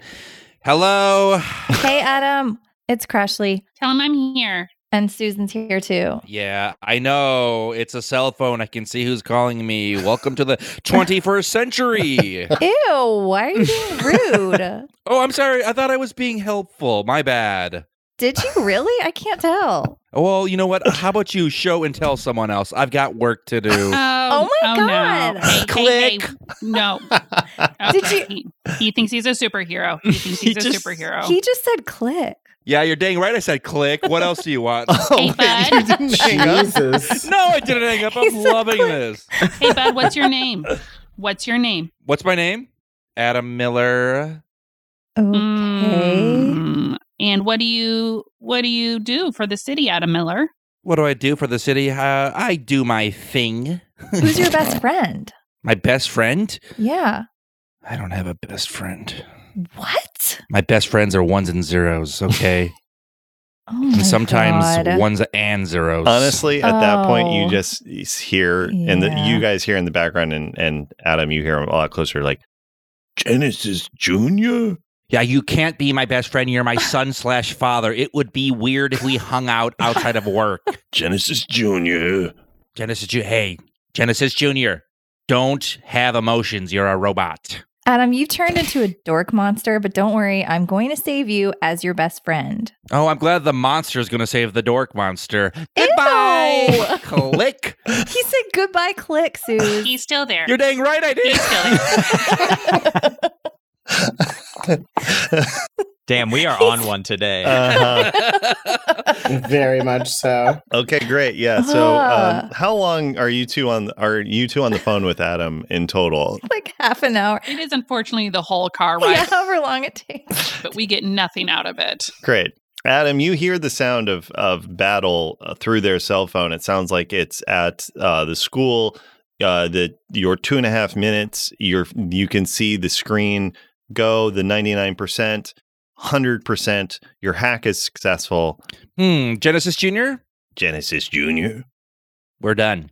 Hello. (sighs) Hey, Adam. It's Krashlee. Tell him I'm here. And Susan's here too. Yeah, I know. It's a cell phone. I can see who's calling me. Welcome to the 21st century. (laughs) Ew, why are you being (laughs) rude? oh, I'm sorry. I thought I was being helpful. My bad. Did you really? I can't tell. Well, you know what? How about you show and tell someone else? I've got work to do. (laughs) Oh, oh, my oh, no. God. Hey, hey, Click. hey. No. Uh, Did you- He, he thinks he's a superhero. He thinks He he's a just- superhero. He just said click. Yeah, you're dang right. I said click. What else do you want? (laughs) Hey, bud. you didn't? (laughs) Jesus. no, I didn't hang up. (laughs) I'm loving click. this. hey, bud, what's your name? What's your name? What's my name? Adam Miller. Okay. Mm, and what do you what do you do for the city, Adam Miller? What do I do for the city? Uh, I do my thing. Who's your best friend? My best friend? Yeah. I don't have a best friend. What? My best friends are ones and zeros, okay? (laughs) Oh my and sometimes God. ones and zeros. Honestly, at that point, you Oh. just hear, and the, you guys hear in the background, and, and Adam, you hear him a lot closer, like, Genesis Jr.? Yeah, you can't be my best friend. You're my son slash father. It would be weird if we hung out outside of work. (laughs) Genesis Jr. Genesis, Ju- hey, Genesis Junior, don't have emotions. You're a robot. Adam, you've turned into a dork monster, but don't worry, I'm going to save you as your best friend. Oh, I'm glad the monster is going to save the dork monster. Goodbye. (laughs) Click. He said goodbye, click, Suze. He's still there. You're dang right, I did. He's still there. (laughs) (laughs) Damn, we are on one today. Uh-huh. (laughs) Very much so. Okay, great. Yeah. So, um, Ah. how long are you two on? Are you two on the phone with Adam in total? (laughs) like half an hour. It is unfortunately the whole car ride. Yeah, however long it takes. (laughs) but we get nothing out of it. Great. Adam, you hear the sound of of battle uh, through their cell phone. It sounds like it's at uh, the school. Uh, the your two and a half minutes. You're you can see the screen go. The ninety nine percent, hundred percent. Your hack is successful. hmm, Genesis Junior, Genesis Junior. we're done.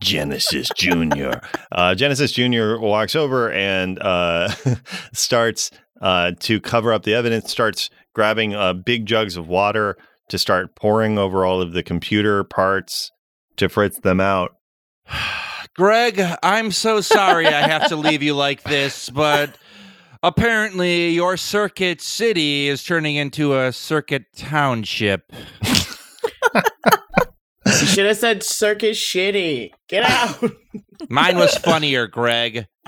Genesis Junior. uh, Genesis Junior walks over and uh, (laughs) starts uh, to cover up the evidence. Starts grabbing uh, big jugs of water to start pouring over all of the computer parts to fritz them out. (sighs) Greg, I'm so sorry I have to leave you like this, but apparently your circuit city is turning into a circuit township. You should have said circus shitty. Get out. Mine was (laughs) funnier, Greg. (laughs)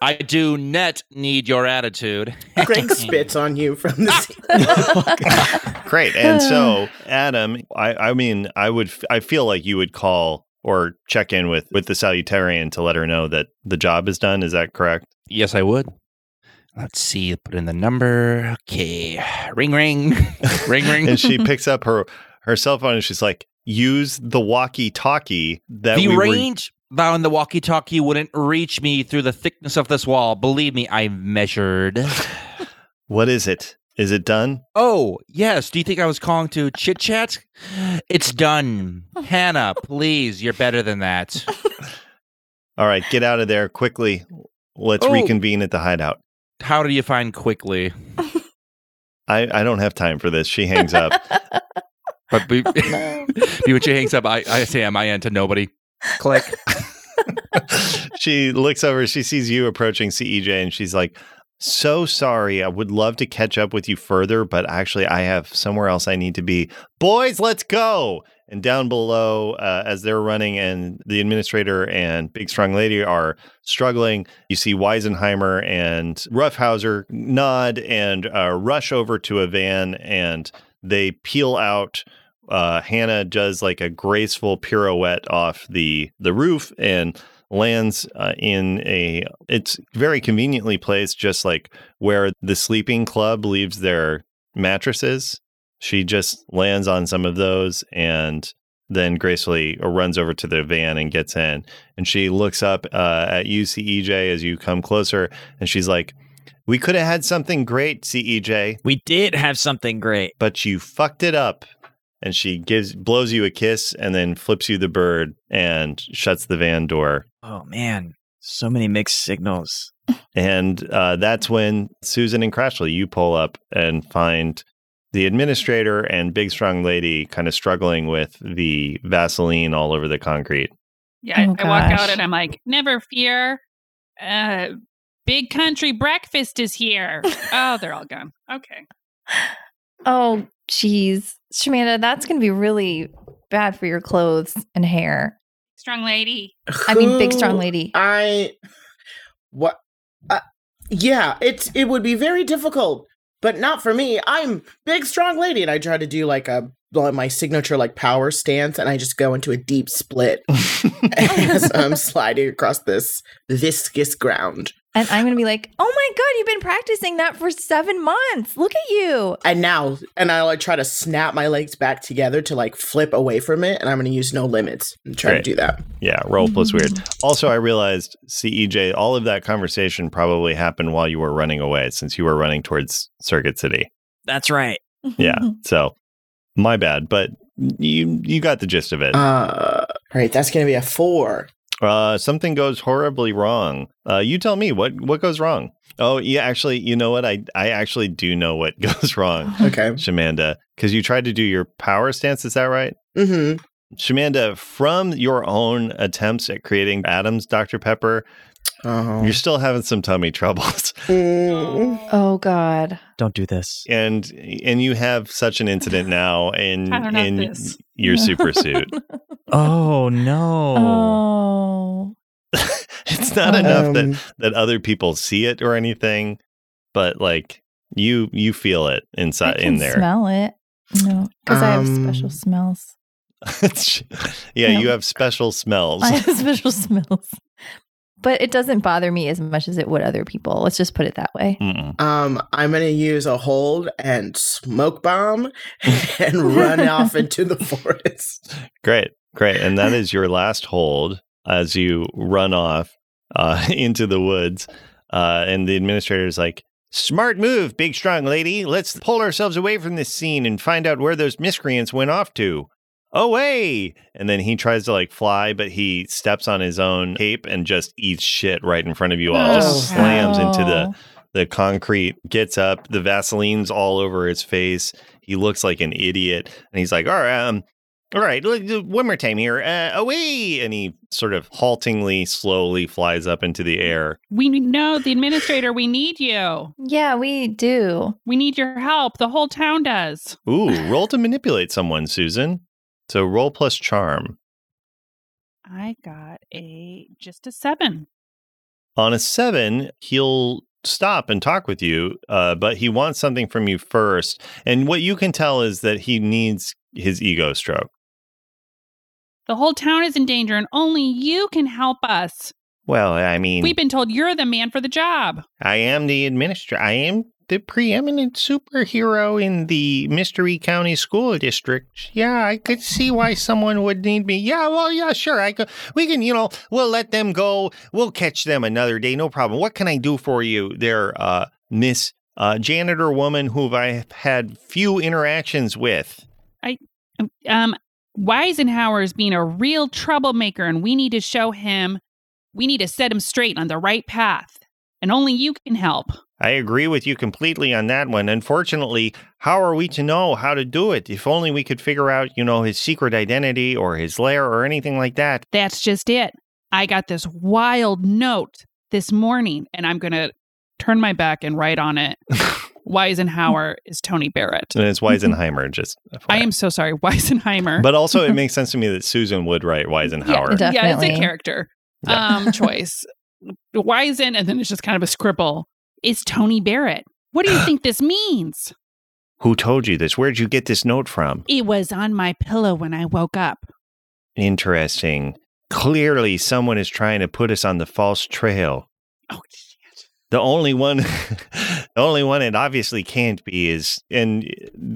I do net need your attitude. Greg (laughs) spits on you from the ah! oh, Great. And so, (sighs) Adam, I, I mean, I would, I feel like you would call or check in with with the salutarian to let her know that the job is done. Is that correct? Yes, I would. Let's see. Put in the number. Okay. (sighs) Ring, ring, (laughs) ring, ring. and she picks up her (laughs) her cell phone and she's like, "Use the walkie-talkie that the we were range on the walkie-talkie wouldn't reach me through the thickness of this wall. Believe me, I measured. (sighs) What is it? Is it done? Oh, yes. Do you think I was calling to chit chat? It's done. Oh. Hannah, (laughs) please. You're better than that. (laughs) All right, get out of there quickly. Let's Oh. reconvene at the hideout. How do you find quickly? I, I don't have time for this. She hangs up. (laughs) But be, oh, be when she hangs up, I, I say on my end to nobody. Click. she looks over, she sees you approaching CEJ, and she's like, So sorry. I would love to catch up with you further, but actually, I have somewhere else I need to be. Boys, let's go. And down below, uh, as they're running, and the administrator and Big Strong Lady are struggling, you see Weisenheimer and Roughhauser nod and uh, rush over to a van, and they peel out uh, Hannah does like a graceful pirouette off the the roof and lands uh, in a it's very conveniently placed just like where the sleeping club leaves their mattresses she just lands on some of those and then gracefully runs over to the van and gets in and she looks up uh, at you cej as you come closer and she's like we could have had something great cej we did have something great. but you fucked it up. And she gives blows you a kiss and then flips you the bird and shuts the van door. Oh man, so many mixed signals. And uh, that's when Susan and Crashly, you pull up and find the administrator and big strong lady kind of struggling with the Vaseline all over the concrete. Yeah, I, Oh, I walk out and I'm like, never fear. Uh, big country breakfast is here. (laughs) oh, they're all gone. Okay. Oh, geez. Shamanda, that's going to be really bad for your clothes and hair. Strong lady. I mean, big, strong lady. I what? Uh, yeah, it's it would be very difficult, but not for me. I'm big, strong lady, and I try to do like a like my signature like power stance, and I just go into a deep split (laughs) (laughs) as I'm sliding across this viscous ground. And I'm going to be like, oh my God, you've been practicing that for seven months. Look at you. And now, and I like try to snap my legs back together to like flip away from it, and I'm going to use no limits and try Great. to do that. Yeah, roll plus weird. Also, I realized CEJ, all of that conversation probably happened while you were running away, since you were running towards Circuit City. That's right. Yeah, so my bad, but you you got the gist of it. Uh, right, that's going to be a four. Uh, something goes horribly wrong. Uh, you tell me what what goes wrong. Oh, yeah, actually, you know what? I I actually do know what (laughs) goes wrong, Okay. Shamanda, because you tried to do your power stance. Is that right? Mm-hmm. Shamanda, from your own attempts at creating Adams Dr. Pepper, Oh. you're still having some tummy troubles. (laughs) Mm. Oh God. Don't do this. and and you have such an incident (sighs) now in I don't know in this. your (laughs) super suit. (laughs) Oh no. Oh. it's not enough that Um, that other people see it or anything, but like you you feel it I inside can in there. smell it. No, because I have Um, special smells. yeah, Yeah. you have special smells. I have special smells. But it doesn't bother me as much as it would other people. Let's just put it that way. Mm-mm. Um, I'm gonna use a hold and smoke bomb (laughs) and run off (laughs) into the forest. Great, great, and that is your last hold as you run off uh, (laughs) into the woods. Uh, and the administrator is like, "Smart move, big strong lady. Let's pull ourselves away from this scene and find out where those miscreants went off to." Away! And then he tries to like fly, but he steps on his own cape and just eats shit right in front of you all. Oh, just slams into the Oh. the concrete, gets up, the Vaseline's all over his face. He looks like an idiot. And he's like, all right, um, all right, look, one more time here. Uh, away. And he sort of haltingly, slowly flies up into the air. We know the administrator. We need you. Yeah, we do. We need your help. The whole town does. Ooh, roll to manipulate someone, Susan. So roll plus charm. I got a just a seven. On a seven, he'll stop and talk with you, uh, but he wants something from you first. And what you can tell is that he needs his ego stroke. The whole town is in danger, and only you can help us. Well, I mean, We've been told you're the man for the job. I am the administrator. I am the preeminent superhero in the Mystery County School District. Yeah, I could see why someone would need me. Yeah, well, yeah, sure. I could, we can, you know, we'll let them go. We'll catch them another day. No problem. What can I do for you there, uh, Miss uh, janitor woman who I've had few interactions with? I, um, Weisenhower is being a real troublemaker, and we need to show him. We need to set him straight on the right path, and only you can help. I agree with you completely on that one. Unfortunately, how are we to know how to do it? If only we could figure out, you know, his secret identity or his lair or anything like that. That's just it. I got this wild note this morning, and I'm going to turn my back and write on it. (laughs) Weisenhower is Tony Barrett. And it's Weisenheimer, (laughs) just I am so sorry, (laughs) Weisenheimer. But also, it makes sense to me that Susan would write Weisenhower. Yeah, yeah, it's a character Yeah. um, choice. Weisen, and then it's just kind of a scribble. Is Tony Barrett? What do you think this means? (laughs) Who told you this? Where'd you get this note from? It was on my pillow when I woke up. Interesting. Clearly, someone is trying to put us on the false trail. Oh shit! The only one, (laughs) the only one it obviously can't be is, and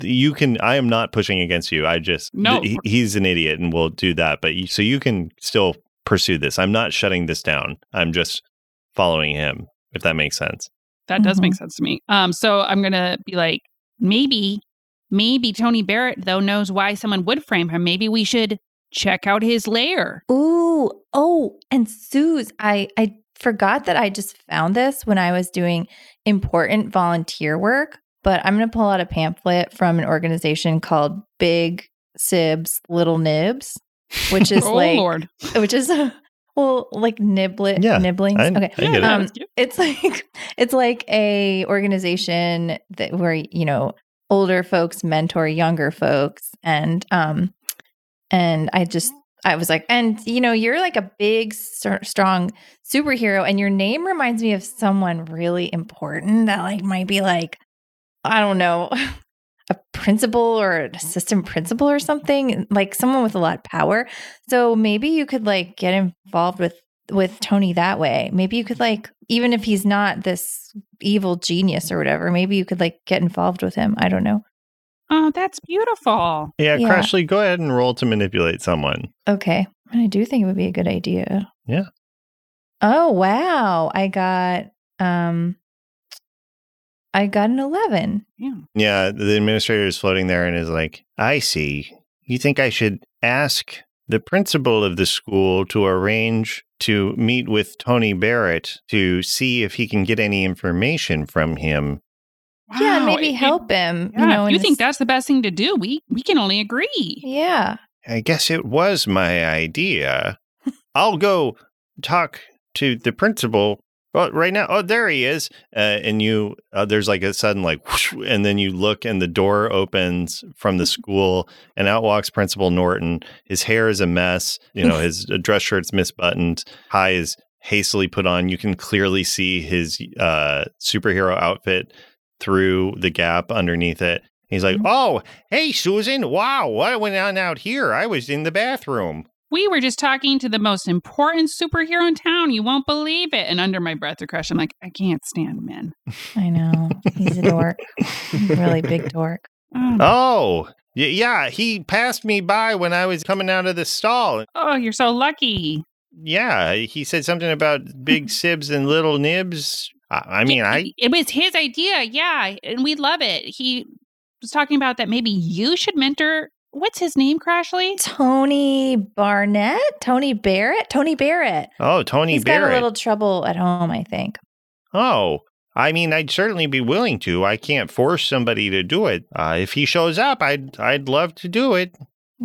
you can. I am not pushing against you. I just No. he- he's an idiot, and we'll do that. But you, so you can still pursue this. I'm not shutting this down. I'm just following him. If that makes sense. That does make Mhm. sense to me. Um, so I'm gonna be like, maybe, maybe Tony Barrett though knows why someone would frame him. Maybe we should check out his lair. Ooh, oh, and Suze, I I forgot that I just found this when I was doing important volunteer work, but I'm going to pull out a pamphlet from an organization called Big Sibs Little Nibs, which (laughs) is oh like Lord. which is (laughs) well like niblet Yeah, nibblings. I- okay. I get it. Um, was it's (laughs) like it's like a organization that where you know older folks mentor younger folks and um and i just i was like and you know you're like a big st- strong superhero and your name reminds me of someone really important that like might be like i don't know (laughs) a principal or an assistant principal or something like someone with a lot of power so maybe you could like get involved with with Tony that way. Maybe you could like even if he's not this evil genius or whatever, maybe you could like get involved with him. I don't know. Oh, that's beautiful. Yeah, Yeah. Krashlee, go ahead and roll to manipulate someone. Okay. I do think it would be a good idea. Yeah. Oh, wow. I got um I got an 11. Yeah. Yeah, the administrator is floating there and is like, I see. You think I should ask the principal of the school to arrange to meet with Tony Barrett to see if he can get any information from him? yeah, maybe it- it- help him, Yeah, you know. if you think this- that's the best thing to do, we we can only agree. Yeah. I guess it was my idea. I'll go talk to the principal. Well, right now, oh, there he is. Uh, and you, uh, there's like a sudden like, whoosh, and then you look, and the door opens from the school, and out walks Principal Norton. His hair is a mess. You know, (laughs) his dress shirt's misbuttoned. Tie is hastily put on. You can clearly see his uh, superhero outfit through the gap underneath it. He's like, "Oh, hey, Susan! Wow, what went on out here? I was in the bathroom." We were just talking to the most important superhero in town. You won't believe it. And under my breath, to crush, I'm like, I can't stand men. I know. He's a dork. really big (laughs) dork. Oh, Oh, y- yeah, he passed me by when I was coming out of the stall. oh, you're so lucky. Yeah, he said something about big (laughs) sibs and little nibs. I, I mean, Yeah, I It was his idea. Yeah. And we love it. He was talking about that maybe you should mentor. What's his name, Krashlee? Tony Barnett? Tony Barrett? Tony Barrett. oh Tony He's got a little trouble at home, I think. Oh, I mean, I'd certainly be willing to. I can't force somebody to do it. Uh, if he shows up, I'd I'd love to do it.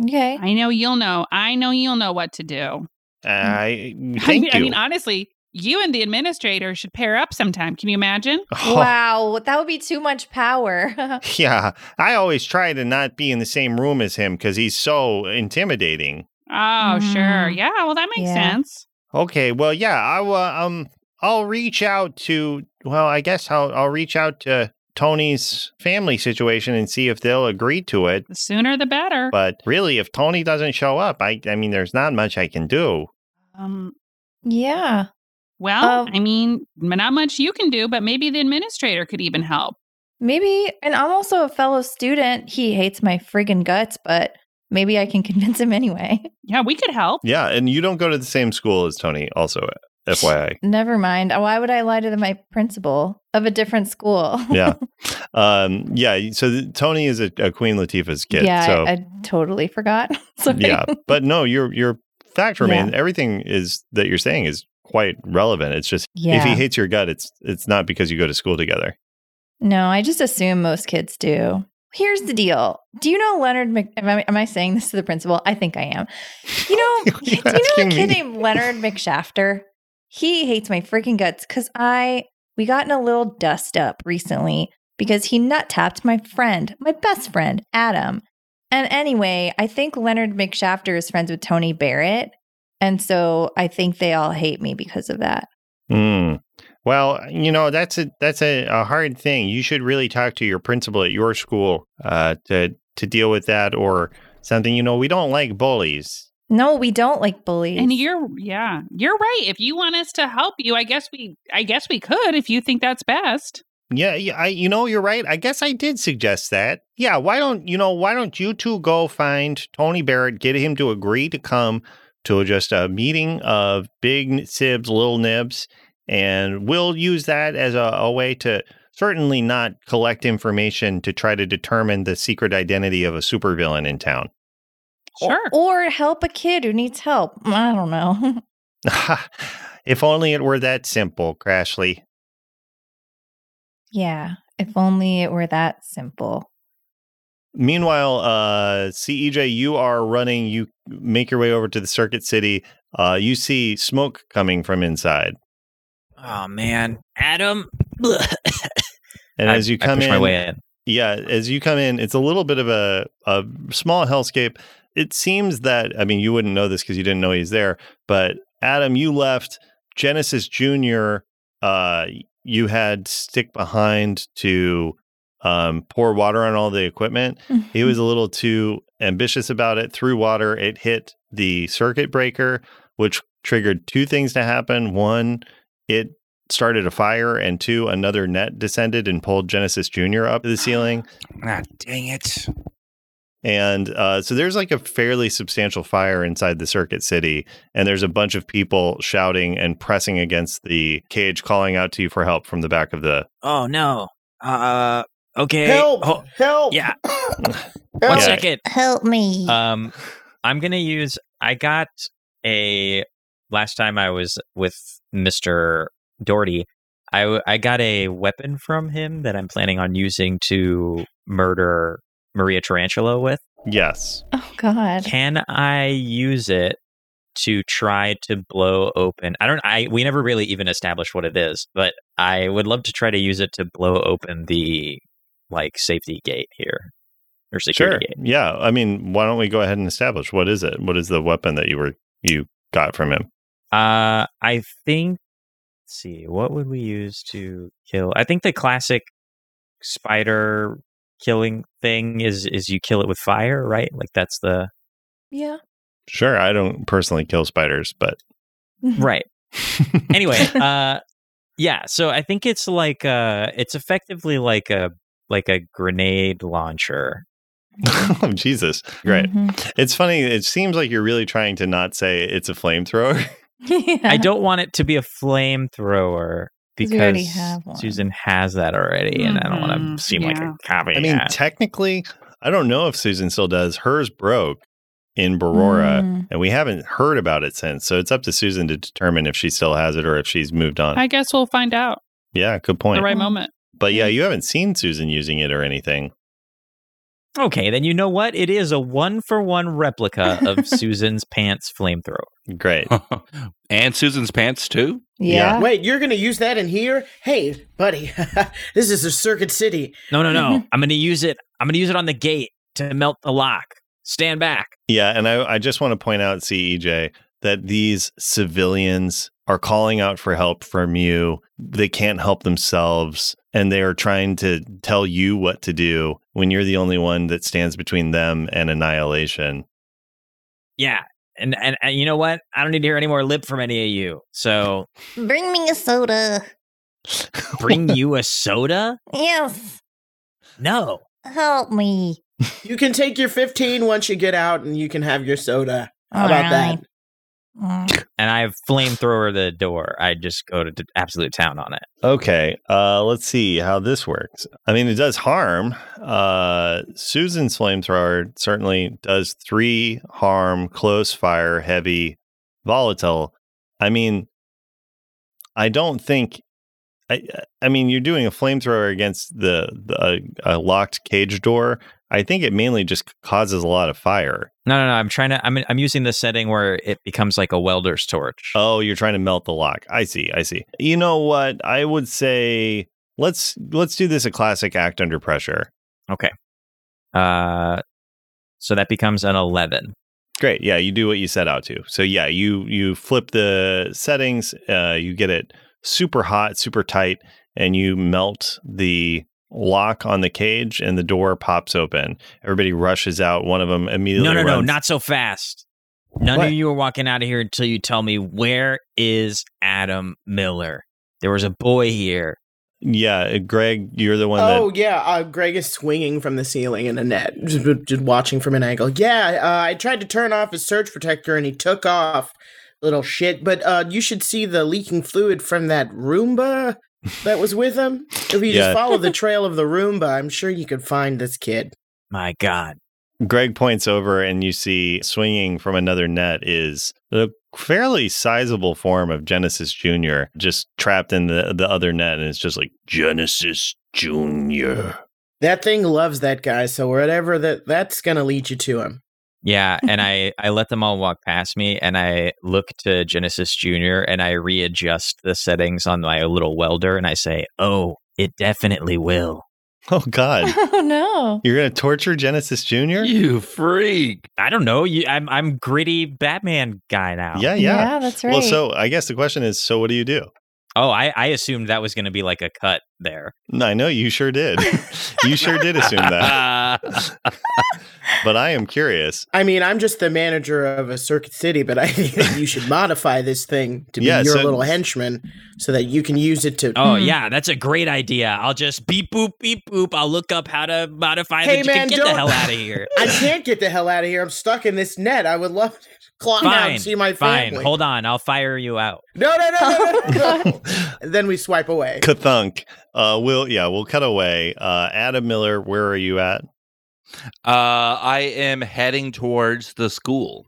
Okay. I know you'll know. I know you'll know what to do. I (laughs) I thank mean, you. I mean, honestly, you and the administrator should pair up sometime. Can you imagine? (laughs) Oh, Wow, that would be too much power. (laughs) Yeah, I always try to not be in the same room as him because he's so intimidating. Oh, sure. Mm. Yeah, well, that makes Yeah. sense. Okay, well, yeah, I will. Um, I'll reach out to. Well, I guess I'll I'll reach out to Tony's family situation and see if they'll agree to it. The sooner the better. But really, if Tony doesn't show up, I I mean, there's not much I can do. Um, yeah. Well, Um, I mean, not much you can do, but maybe the administrator could even help. Maybe, and I'm also a fellow student. He hates my friggin' guts, but maybe I can convince him anyway. (laughs) Yeah, we could help. Yeah, and you don't go to the same school as Tony. Also, FYI. Never mind. Why would I lie to the, my principal of a different school? Yeah, (laughs) um, yeah. So th- Tony is a, a Queen Latifah's kid. yeah, so I, I totally forgot. (laughs) Yeah, but no, your your fact remains. Everything is that you're saying is quite relevant. It's just if he hates your gut, it's it's not because you go to school together. No, I just assume most kids do. Here's the deal. Do you know Leonard Mc? Am I, am I saying this to the principal? I think I am. You know, (laughs) (laughs) do you you know a kid me? named Leonard McShafter? He hates my freaking guts because I we got in a little dust up recently because he nut tapped my friend, my best friend, Adam. And anyway, I think Leonard McShafter is friends with Tony Barrett. And so I think they all hate me because of that. Hmm. Well, you know that's a that's a, a hard thing. You should really talk to your principal at your school uh, to to deal with that or something. You know, we don't like bullies. No, we don't like bullies. And you're, yeah, you're right. If you want us to help you, I guess we, I guess we could if you think that's best. Yeah, yeah, I you know you're right. I guess I did suggest that. Yeah, why don't you know why don't you two go find Tony Barrett, get him to agree to come to just a meeting of big sibs, little nibs, and we'll use that as a, a way to certainly not collect information to try to determine the secret identity of a supervillain in town. Or- Sure. Or help a kid who needs help. Mm, I don't know. (laughs) (laughs) If only it were that simple, Krashlee. Yeah, if only it were that simple. Meanwhile, uh, CEJ, you are running. You make your way over to the Circuit City. Uh, you see smoke coming from inside, Oh man, Adam. and I- as you come in, my way in. yeah, as you come in, it's a little bit of a a small hellscape. It seems that I mean you wouldn't know this because you didn't know he's there, but Adam, you left Genesis Junior. Uh, you had stick behind to um, pour water on all the equipment. He was a little too ambitious about it. Threw water. It hit the circuit breaker, which triggered two things to happen. One, it started a fire, and two, another net descended and pulled Genesis Jr. up to the ceiling. (gasps) Ah, dang it. And uh, so there's like a fairly substantial fire inside the circuit city, and there's a bunch of people shouting and pressing against the cage, calling out to you for help from the back of the. Oh no. Uh. Okay. Help! Ho- help! yeah. (coughs) Help! One Yeah. second. Help me. Um, I'm gonna use. I got a last time I was with Mister Doherty. I I got a weapon from him that I'm planning on using to murder Maria Tarantula with. Yes. oh God. Can I use it to try to blow open? I don't. I we never really even established what it is, but I would love to try to use it to blow open the like safety gate here or security Sure. gate. Yeah. I mean, why don't we go ahead and establish what is it? What is the weapon that you were you got from him? Uh, I think. Let's see, what would we use to kill? I think the classic spider killing thing is is you kill it with fire, right? Like that's the Yeah. Sure. I don't personally kill spiders, but right. anyway, (laughs) uh, yeah. So I think it's like uh, it's effectively like a like a grenade launcher. (laughs) oh Jesus, great. Mhm. It's funny. It seems like you're really trying to not say it's a flamethrower. (laughs) (laughs) yeah. I don't want it to be a flamethrower 'Cause because. Susan has that already, and I don't want Mhm, to seem like a copy. I mean, technically, I don't know if Susan still does. Hers broke in Barora, Mm. and we haven't heard about it since. So it's up to Susan to determine if she still has it or if she's moved on. I guess we'll find out yeah, good point. the point. right Mhm. moment. But yeah, mm. you haven't seen Susan using it or anything. Okay, then you know what? It is a one for one replica of (laughs) Susan's pants flamethrower. Great. (laughs) and Susan's pants too. yeah. Wait, you're gonna use that in here? Hey, buddy, (laughs) this is a Circuit City. No, no, no. I'm going to use it. I'm going to use it on the gate to melt the lock. Stand back. Yeah, and I, I just want to point out, CEJ, that these civilians are calling out for help from you. They can't help themselves, and they are trying to tell you what to do when you're the only one that stands between them and annihilation. Yeah. And, and and you know what? I don't need to hear any more lip from any of you. So (laughs) Bring me a soda. (laughs) bring you a soda? Yes. No. Help me. You can take your 15 once you get out, and you can have your soda. How All about that? Right. Mm. And I have flamethrower the door. I just go to d- absolute town on it. Okay, uh, let's see how this works. I mean, it does harm. Uh, Susan's flamethrower certainly does three harm, close fire, heavy, volatile. I mean, I don't think. I, I mean, you're doing a flamethrower against the, the a, a locked cage door. I think it mainly just causes a lot of fire. No, no, no. I'm trying to. I'm I'm using the setting where it becomes like a welder's torch. Oh, you're trying to melt the lock. I see. I see. You know what? I would say let's let's do this a classic act under pressure. Okay. Uh, so that becomes an eleven. Great. Yeah, you do what you set out to. So yeah, you you flip the settings, uh you get it super hot, super tight and you melt the lock on the cage and the door pops open. Everybody rushes out. One of them immediately No, no, no, not so fast. None What? of you are walking out of here until you tell me where is Adam Miller. There was a boy here. Yeah, Greg, you're the one Oh that yeah, uh, Greg is swinging from the ceiling in a net, just, just watching from an angle. Yeah, uh, I tried to turn off his surge protector and he took off, little shit. But uh, you should see the leaking fluid from that Roomba that was with him. If you Yeah. just follow the trail of the Roomba, I'm sure you could find this kid. My God. Greg points over and you see swinging from another net is a fairly sizable form of Genesis Jr. just trapped in the, the other net. And it's just like, Genesis Jr. That thing loves that guy, so whatever that that's gonna lead you to him. Yeah, and (laughs) I I let them all walk past me, and I look to Genesis Junior, and I readjust the settings on my little welder, and I say, "Oh, it definitely will." (laughs) Oh, God. (laughs) Oh no. You're going to torture Genesis Jr.? You freak. I don't know. You, I'm I'm gritty Batman guy now. Yeah, yeah. that's right. Well, so I guess the question is so what do you do? Oh, I I assumed that was going to be like a cut there. No, I know you sure did. (laughs) you sure did assume that. (laughs) but I am curious. I mean, I'm just the manager of a circuit city, but I think you should modify this thing to be Yeah, your so- little henchman so that you can use it to. Oh Hmm. yeah, that's a great idea. I'll just beep boop beep boop. I'll look up how to modify Hey, the man, get the hell out of here. (laughs) I can't get the hell out of here. I'm stuck in this net. I would love to climb out Fine, and see my fine. Hold on, I'll fire you out. No, no, no, no, no, no. (laughs) (laughs) Then we swipe away. Kathunk. Uh, we'll, yeah, we'll cut away. Uh, Adam Miller, where are you at? Uh, I am heading towards the school.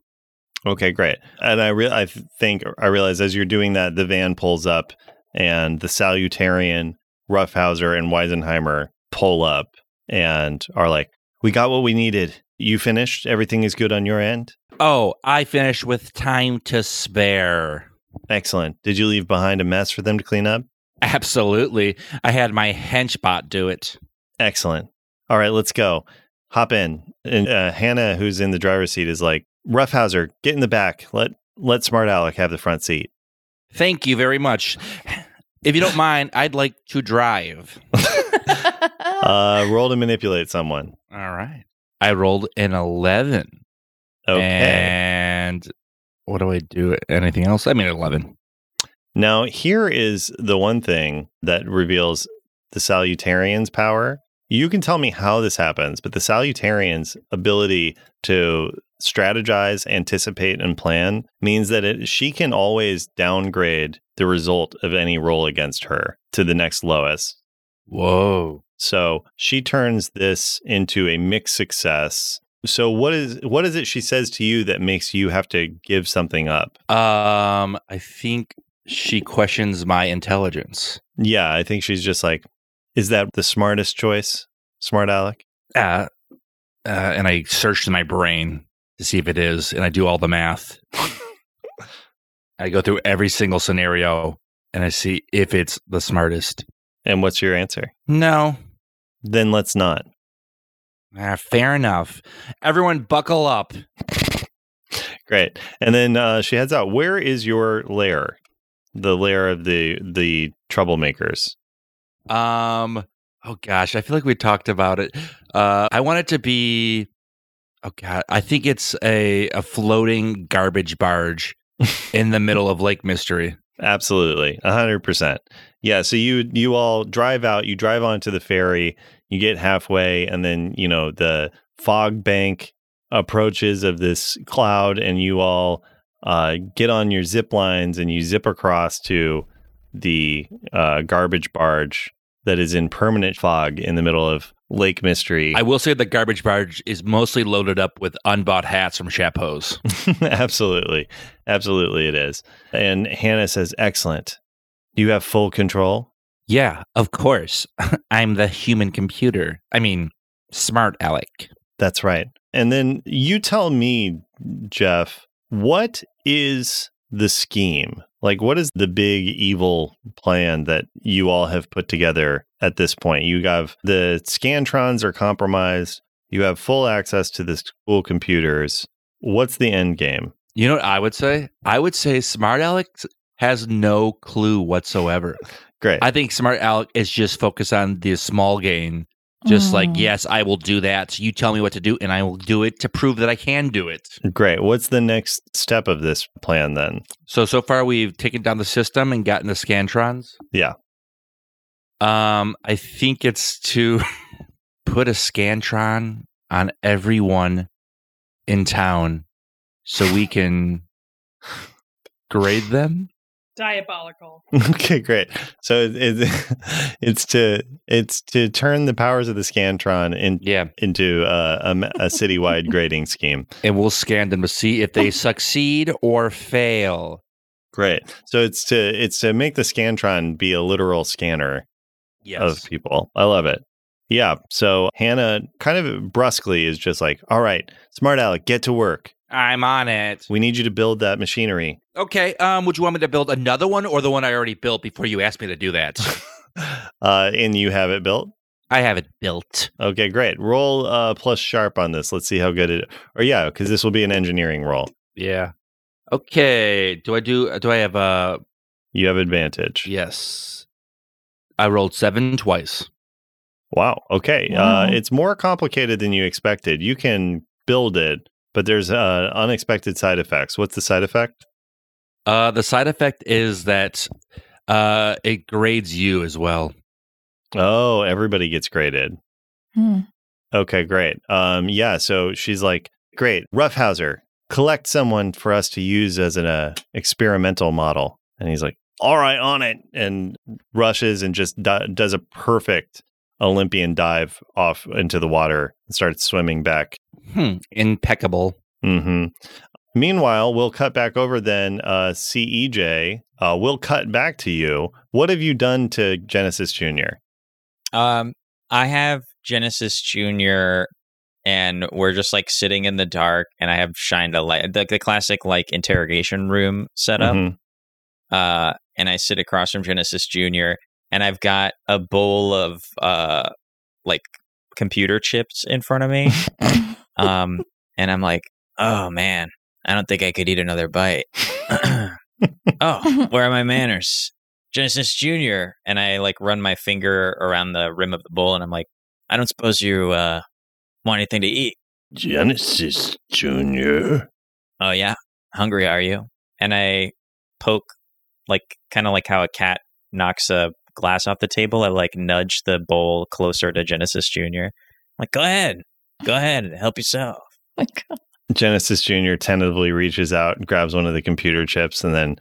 Okay, great. And I re- I think I realize as you're doing that, the van pulls up, and the Salutarian, Roughhauser, and Weisenheimer pull up and are like, "We got what we needed. You finished. Everything is good on your end. Oh, I finished with time to spare. Excellent. Did you leave behind a mess for them to clean up? Absolutely. I had my henchbot do it. Excellent. All right, let's go. Hop in." And uh, Hannah, who's in the driver's seat, is like, "Roughhauser, get in the back. Let let Smart Alec have the front seat." Thank you very much. If you don't mind, I'd like to drive. (laughs) Uh, roll to manipulate someone. All right. I rolled an 11. Okay. And what do I do? Anything else? I mean, 11. Now, here is the one thing that reveals the Salutarian's power. You can tell me how this happens, but the Salutarian's ability to strategize, anticipate, and plan means that it, she can always downgrade the result of any roll against her to the next lowest. Whoa. So she turns this into a mixed success. So what is what is it she says to you that makes you have to give something up? Um, I think she questions my intelligence. Yeah, I think she's just like, is that the smartest choice, smart Alec? Uh, uh, and I searched my brain to see if it is, and I do all the math. I go through every single scenario and I see if it's the smartest. And what's your answer? No. Then let's not. Ah, fair enough. Everyone, buckle up. Great. And then uh, she heads out. Where is your lair? The lair of the the troublemakers. Um. Oh gosh, I feel like we talked about it. Uh, I want it to be. Oh god, I think it's a a floating garbage barge (laughs) in the middle of Lake Mystery. Absolutely, a hundred percent. Yeah. So you you all drive out. You drive onto the ferry. You get halfway, and then you know the fog bank approaches of this cloud, and you all uh, get on your zip lines and you zip across to the uh, garbage barge that is in permanent fog in the middle of Lake Mystery. I will say the garbage barge is mostly loaded up with unbought hats from Chapeau's. (laughs) Absolutely. Absolutely, it is. And Hannah says, Excellent. You have full control. Yeah, of course. (laughs) I'm the human computer. I mean, smart Alec. That's right. And then you tell me, Jeff, what is the scheme? Like, what is the big evil plan that you all have put together at this point? You have the Scantrons are compromised. You have full access to the school computers. What's the end game? You know what I would say? I would say smart Alec has no clue whatsoever. (laughs) Great. I think smart Alec is just focused on the small gain. Just like, Mm. yes, I will do that. So you tell me what to do, and I will do it to prove that I can do it. Great. What's the next step of this plan then? So so far, we've taken down the system and gotten the scantrons. Yeah. Um, I think it's to (laughs) put a scantron on everyone in town, so we can (laughs) grade them. Diabolical. (laughs) Okay, great. So it, (laughs) it's to it's to turn the powers of the Scantron in, Yeah. into uh, a, a citywide (laughs) grading scheme. And we'll scan them to see if they succeed or fail. Great. So it's to it's to make the Scantron be a literal scanner Yes. of people. I love it. Yeah. So Hannah kind of brusquely is just like, "All right, smart Alec, get to work. I'm on it. We need you to build that machinery." Okay. Um, would you want me to build another one or the one I already built before you asked me to do that? (laughs) uh, and you have it built. I have it built. Okay, great. Roll uh, plus sharp on this. Let's see how good it. Or yeah, because this will be an engineering roll. Yeah. Okay. Do I do? Do I have a? You have advantage. Yes. I rolled seven twice. Wow. Okay. Wow. Uh, it's more complicated than you expected. You can build it, but there's uh, unexpected side effects. What's the side effect? Uh, the side effect is that uh, it grades you as well. Oh, everybody gets graded. Hmm. Okay, great. Um, yeah. So she's like, great, Roughhouser, collect someone for us to use as an uh, experimental model. And he's like, all right, on it, and rushes and just do- does a perfect Olympian dive off into the water and starts swimming back. Hmm. Impeccable. hmm Meanwhile, we'll cut back over then. Uh, CEJ, uh, we'll cut back to you. What have you done to Genesis Junior? Um, I have Genesis Junior, and we're just like sitting in the dark, and I have shined a light, the, the classic like interrogation room setup. Mhm. Uh, and I sit across from Genesis Junior, and I've got a bowl of uh, like computer chips in front of me. (laughs) um, and I'm like, oh man, I don't think I could eat another bite. (clears throat) oh, (laughs) where are my manners? Genesis Junior, and I like run my finger around the rim of the bowl, and I'm like, I don't suppose you uh, want anything to eat. Genesis Junior. Oh yeah, hungry are you? And I poke, like kind of like how a cat knocks a glass off the table. I like nudge the bowl closer to Genesis Junior. like, go ahead, go ahead, help yourself. (laughs) my God. Genesis Junior tentatively reaches out and grabs one of the computer chips and then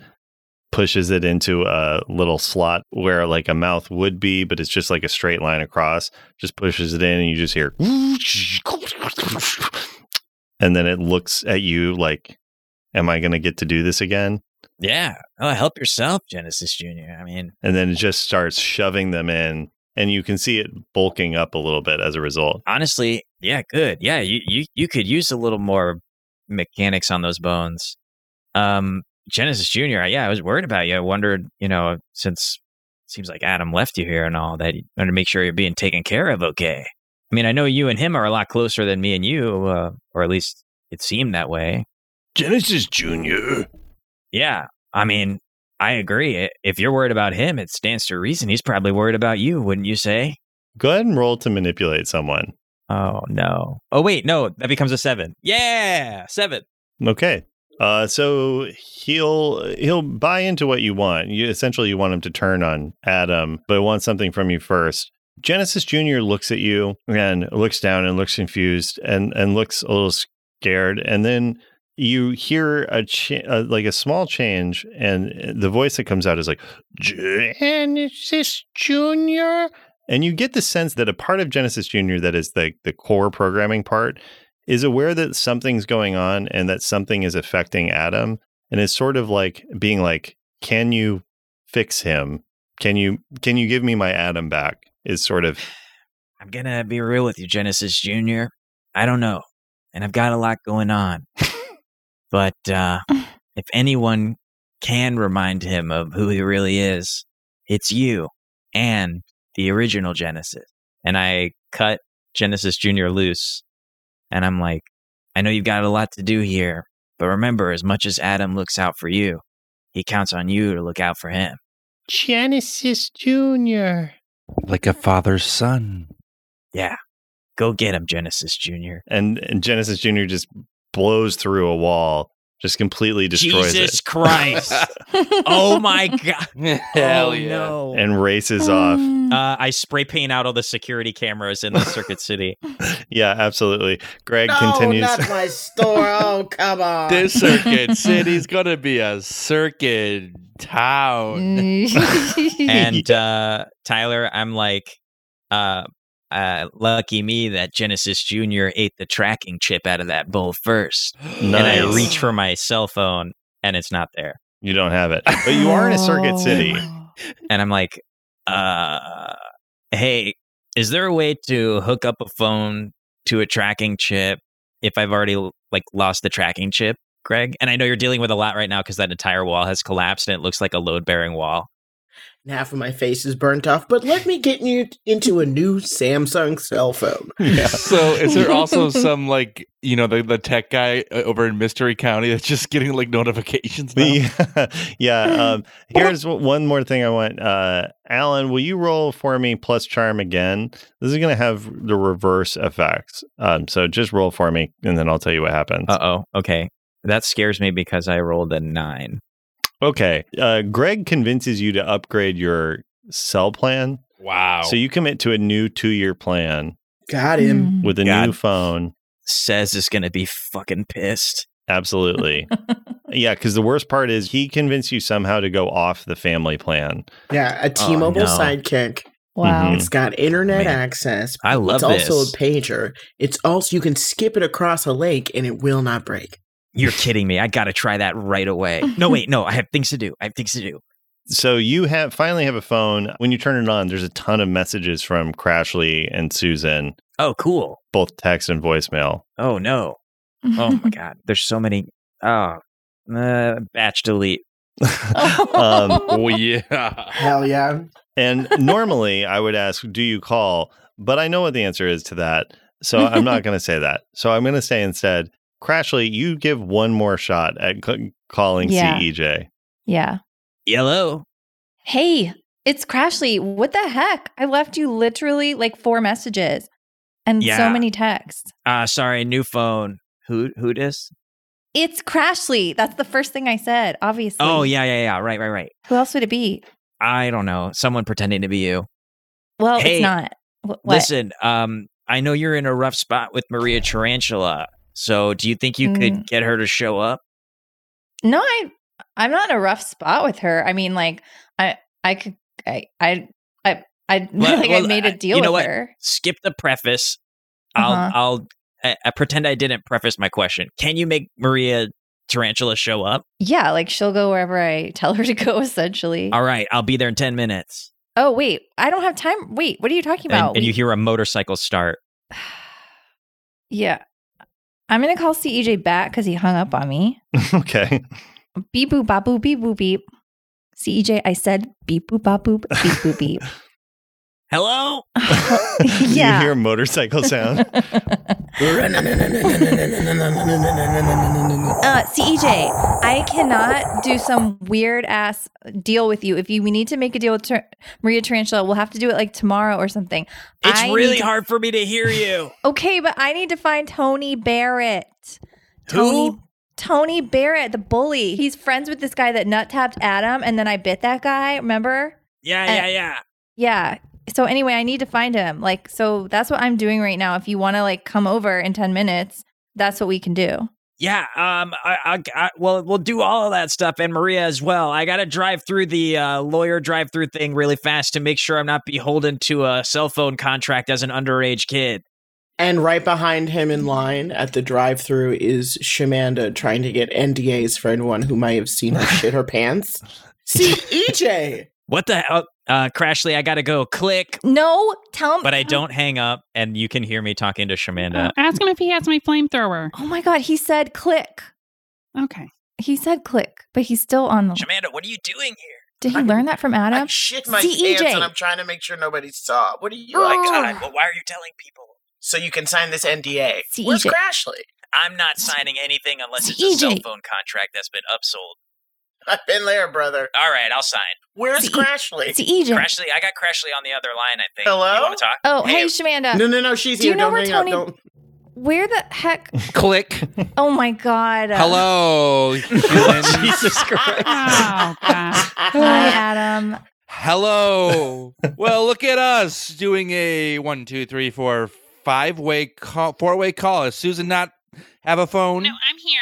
pushes it into a little slot where like a mouth would be, but it's just like a straight line across. Just pushes it in and you just hear (laughs) and then it looks at you like, Am I gonna get to do this again? Yeah, oh, help yourself, Genesis Junior. I mean, And then it just starts shoving them in and you can see it bulking up a little bit as a result. honestly, yeah, good. Yeah, you you you could use a little more mechanics on those bones. Um, Genesis Junior. Yeah, I was worried about you. I wondered, you know, since it seems like Adam left you here and all that, you wanted to make sure you're being taken care of. Okay. I mean, I know you and him are a lot closer than me and you, uh, or at least it seemed that way. Genesis Junior. Yeah, I mean, I agree. If you're worried about him, it stands to reason he's probably worried about you, wouldn't you say? Go ahead and roll to manipulate someone. Oh no. Oh wait, no, that becomes a seven. Yeah, seven. Okay. Uh, so he'll he'll buy into what you want. You essentially you want him to turn on Adam, but wants something from you first. Genesis Junior looks at you and looks down and looks confused and and looks a little scared, and then you hear a cha- uh, like a small change, and the voice that comes out is like Genesis Junior, and you get the sense that a part of Genesis Junior that is the the core programming part is aware that something's going on and that something is affecting Adam and is sort of like being like, "Can you fix him? Can you can you give me my Adam back?" Is sort of I'm gonna be real with you, Genesis Junior. I don't know, and I've got a lot going on. (laughs) but uh, (laughs) if anyone can remind him of who he really is, it's you and the original Genesis. And I cut Genesis Junior loose, and I'm like, I know you've got a lot to do here, but remember, as much as Adam looks out for you, he counts on you to look out for him. Genesis Junior. Like a father's son. Yeah, go get him, Genesis Junior. And, and Genesis Junior just blows through a wall, just completely destroys Jesus it, Christ! (laughs) oh my god! (laughs) Hell oh, yeah. no! and races off. Uh, I spray paint out all the security cameras in the (laughs) Circuit City. Yeah, absolutely. Greg no, continues. not my store. Oh, come on. This circuit city's gonna be a circuit town. and uh, Tyler, I'm like, uh, uh, lucky me that Genesis Junior ate the tracking chip out of that bowl first, Nice. and I reach for my cell phone, and it's not there. You don't have it, (laughs) but you are in a circuit city. and I'm like, uh, hey, is there a way to hook up a phone to a tracking chip if I've already like lost the tracking chip, Greg? And I know you're dealing with a lot right now because that entire wall has collapsed and it looks like a load bearing wall. And half of my face is burnt off, but let me get you into a new Samsung cell phone. (laughs) Yeah. So is there also (laughs) some like you know the the tech guy uh, over in Mystery County that's just getting like notifications now? yeah. (laughs) yeah um, here's one more thing I want. Uh, Alan, will you roll for me plus charm again? This is going to have the reverse effects. Um, so just roll for me, and then I'll tell you what happens. Uh oh. Okay. That scares me because I rolled a nine. Okay. Uh, Greg convinces you to upgrade your cell plan. Wow. So you commit to a new two year plan Got him. with a God. new phone. Says is going to be fucking pissed. Absolutely. (laughs) yeah. Because the worst part is he convinced you somehow to go off the family plan. Yeah, a T-Mobile no. sidekick. Wow. Mhm. It's got internet Man, access. I love It's also a pager. It's also you can skip it across a lake and it will not break. You're kidding me. I got to try that right away. (laughs) No, wait. No, I have things to do. I have things to do. So you have finally have a phone. When you turn it on, there's a ton of messages from Krashlee and Susan, Oh, cool. both text and voicemail. Oh, no. Oh, my (laughs) God. There's so many. Oh, uh, batch delete. (laughs) um, oh yeah. Hell yeah. and normally I would ask, "Do you call?" But I know what the answer is to that, so I'm not going to say that. So I'm going to say instead, Krashlee, you give one more shot at c- calling E Yeah. CEJ. yeah. Yellow. Hey, it's Krashlee. What the heck? I left you literally like four messages and so many texts. Uh, sorry, new phone. Who, who dis? It's Krashlee. That's the first thing I said, obviously. Oh, yeah, yeah, yeah. Right, right, right. Who else would it be? I don't know. Someone pretending to be you. Well, Hey, it's not. Wh- What? Listen, um, I know you're in a rough spot with Maria Tarantula. So do you think you Mm. could get her to show up? No, I I'm not in a rough spot with her. I mean, like I I could I I I I (laughs) Well- like well, I made a deal you know with what? her. Skip the preface. I'll Uh-huh. I'll I, I pretend I didn't preface my question. Can you make Maria Tarantula show up? Yeah, like she'll go wherever I tell her (laughs) to go. Essentially. All right, I'll be there in 10 minutes. oh wait, I don't have time. Wait, what are you talking And, about? and We- you hear a motorcycle start. (sighs) yeah, I'm gonna call CEJ back because he hung up on me. (laughs) okay. Beep boop bop boop beep boop beep. CEJ, I said beep boop bop boop beep boop beep. (laughs) Hello? (laughs) yeah. You hear motorcycle sound. (laughs) Uh, CEJ, I cannot do some weird ass deal with you. If you we need to make a deal with Tar- Maria Tarantula, we'll have to do it like tomorrow or something. It's I really to- hard for me to hear you. (laughs) Okay, but I need to find Tony Barrett. Who? Tony Barrett, the bully. He's friends with this guy that nut tapped Adam, and then I bit that guy. Remember? Yeah, Uh, yeah, yeah. Yeah. So anyway, I need to find him. Like, so that's what I'm doing right now. If you want to like come over in ten minutes, that's what we can do. Yeah, um, I, I, I, well, we'll do all of that stuff, and Maria as well. I got to drive through the uh, lawyer drive-through thing really fast to make sure I'm not beholden to a cell phone contract as an underage kid. And right behind him in line at the drive through is Shamanda trying to get NDAs for anyone who might have seen her shit her (laughs) pants. See, EJ! What the hell, uh, Krashlee? I got to go. Click, No, tell him. but I don't hang up, and you can hear me talking to Shamanda. Uh, ask him if he has my flamethrower. Oh my god, he said click. Okay. He said click, but he's still on the. Shamanda, what are you doing here? Did he learn that from I Adam? shit my CEJ. pants and I'm trying to make sure nobody saw. What are you Oh my Oh. God! Well, why are you telling people? So you can sign this NDA. CEJ. Where's Krashlee? I'm not signing anything unless it's a cell phone contract that's been upsold. (laughs) I've been there, brother. All right, I'll sign. Where's CE Krashlee? It's EJ. Krashlee, I got Krashlee on the other line. I think. Hello? You want to talk? Oh, hey, Hey, Shamanda. No, no, no, she's Do you know Don't where hang Tony- up. Don't. Where the heck? (laughs) Click. Oh my god. Hello. humans. (laughs) Jesus oh, Christ. Oh, God. Hi, Adam. Hello. well, look at us doing a one, two, three, four, five way call, four way call. Does Susan not have a phone? No, I'm here.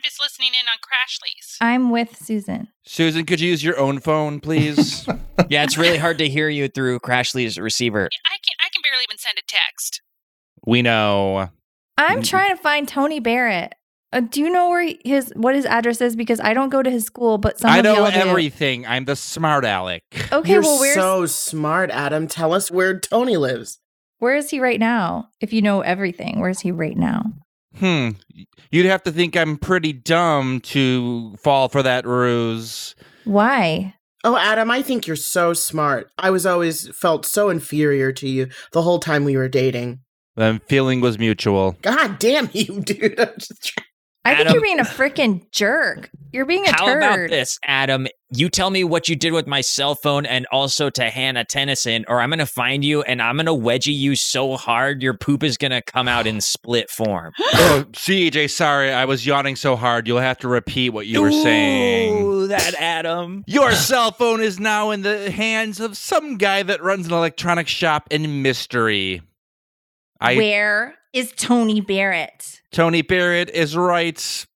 I'm just listening in on Krashlee's. I'm with Susan. Susan, could you use your own phone, please? (laughs) Yeah, it's really hard to hear you through Krashlee's receiver. I can I can barely even send a text. we know. I'm trying to find Tony Barrett. Uh, do you know where his what his address is? Because I don't go to his school, but some I of know y'all do. everything. I'm the smart aleck. Okay, You're well, where's so smart, Adam. Tell us where Tony lives. where is he right now? If you know everything, where is he right now? Hmm. You'd have to think I'm pretty dumb to fall for that ruse. Why? Oh, Adam, I think you're so smart. I was always felt so inferior to you the whole time we were dating. The feeling was mutual. God damn you, (laughs) dude. I'm just trying- I think you're being a freaking jerk. You're being a How turd. about this, Adam? You tell me what you did with my cell phone and also to Hannah Tennyson, or I'm going to find you and I'm going to wedgie you so hard your poop is going to come out in split form. (gasps) oh, CEJ, sorry, I was yawning so hard. You'll have to repeat what you were saying. That Adam. Your cell phone is now in the hands of some guy that runs an electronic shop in mystery. I Where is Tony Barrett? Tony Barrett is right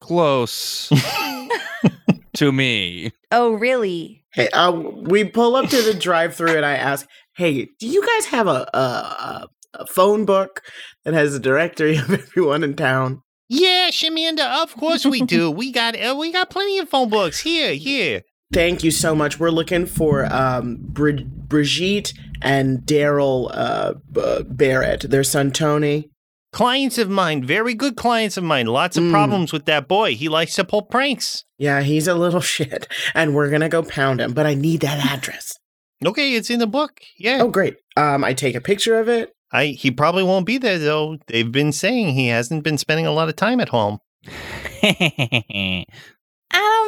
close (laughs) to me. Oh, really? Hey, uh, we pull up to the drive-through and I ask, "Hey, do you guys have a, a, a, a phone book that has a directory (laughs) of everyone in town?" Yeah, Shamanda, of course we do. we got uh, we got plenty of phone books here, here. Thank you so much. We're looking for um, Bri- Brigitte and Daryl uh, B- Barrett, their son Tony. Clients of mine, very good clients of mine. Lots of Mm. problems with that boy. He likes to pull pranks. Yeah, he's a little (laughs) shit, and we're gonna go pound him. But I need that address. Okay, it's in the book. Yeah. Oh, great. Um, I take a picture of it. I he probably won't be there though. They've been saying he hasn't been spending a lot of time at home. (laughs)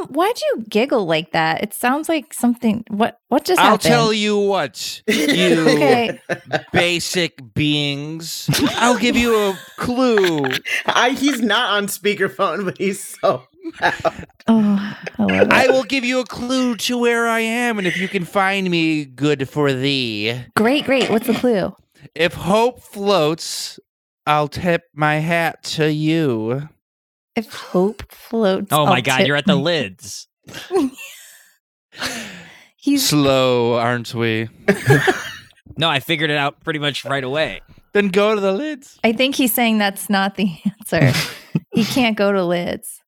Adam, why'd you giggle like that? It sounds like something. What? What just I'll happened? tell you what, (laughs) you Okay. basic beings. I'll give you a clue. I, he's not on speakerphone, but he's so. Loud. Oh, I. I will give you a clue to where I am, and if you can find me, good for thee. great, great. What's the clue? If hope floats, I'll tip my hat to you. If hope floats. Oh my God, you're at the lids. He's Slow, aren't we? (laughs) No, I figured it out pretty much right away. Then go to the lids. I think he's saying that's not the answer. (laughs) he can't go to lids.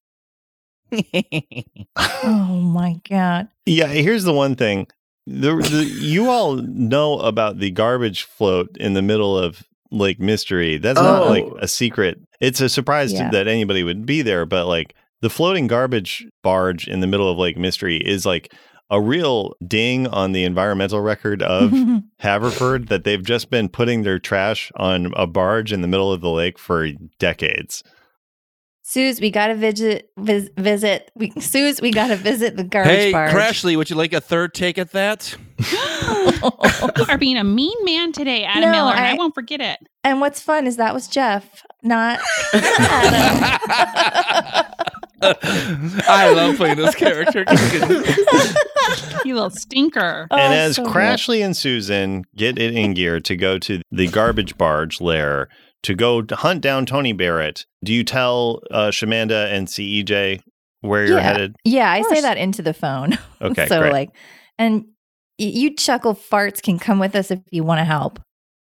Oh my god. Yeah, here's the one thing. The, the you all know about the garbage float in the middle of Lake Mystery. That's not Oh. like a secret. It's a surprise to- that anybody would be there, but like the floating garbage barge in the middle of Lake Mystery is like a real ding on the environmental record of (laughs) Haverford that they've just been putting their trash on a barge in the middle of the lake for decades. Suze, we gotta visit vis- visit we Suze, we gotta visit the garbage hey, barge. Krashlee, would you like a third take at that? you (laughs) are being a mean man today, Adam No, Miller, and I, I- won't forget it. And what's fun is that was Jeff, not Adam. (laughs) I love playing this character. (laughs) You little stinker. Oh, and as so good. Krashlee and Susan get it in gear to go to the garbage barge lair to go to hunt down Tony Barrett, do you tell uh, Shamanda and CEJ where you're Yeah. headed? Yeah, I say that into the phone. (laughs) Okay, so great. like and y- you chuckle farts can come with us if you want to help.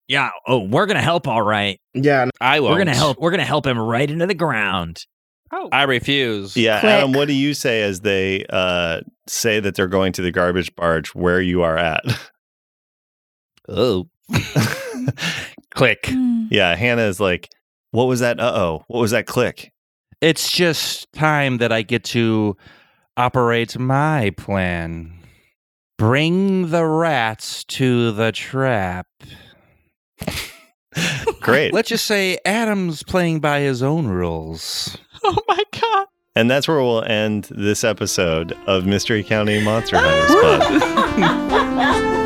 Yeah. Oh, we're gonna help, all right. Yeah, I won't. We're gonna help. We're gonna help him right into the ground. Oh, I refuse. yeah, Click. Adam, what do you say as they uh, say that they're going to the garbage barge where you are at? (laughs) Oh. (laughs) Click. Hmm. yeah, Hannah is like, what was that? Uh oh. What was that click? It's just time that I get to operate my plan. Bring the rats to the trap. (laughs) Great. Let's just say Adam's playing by his own rules. oh my god. and that's where we'll end this episode of Mystery County Monster Hunters. (laughs) Pod.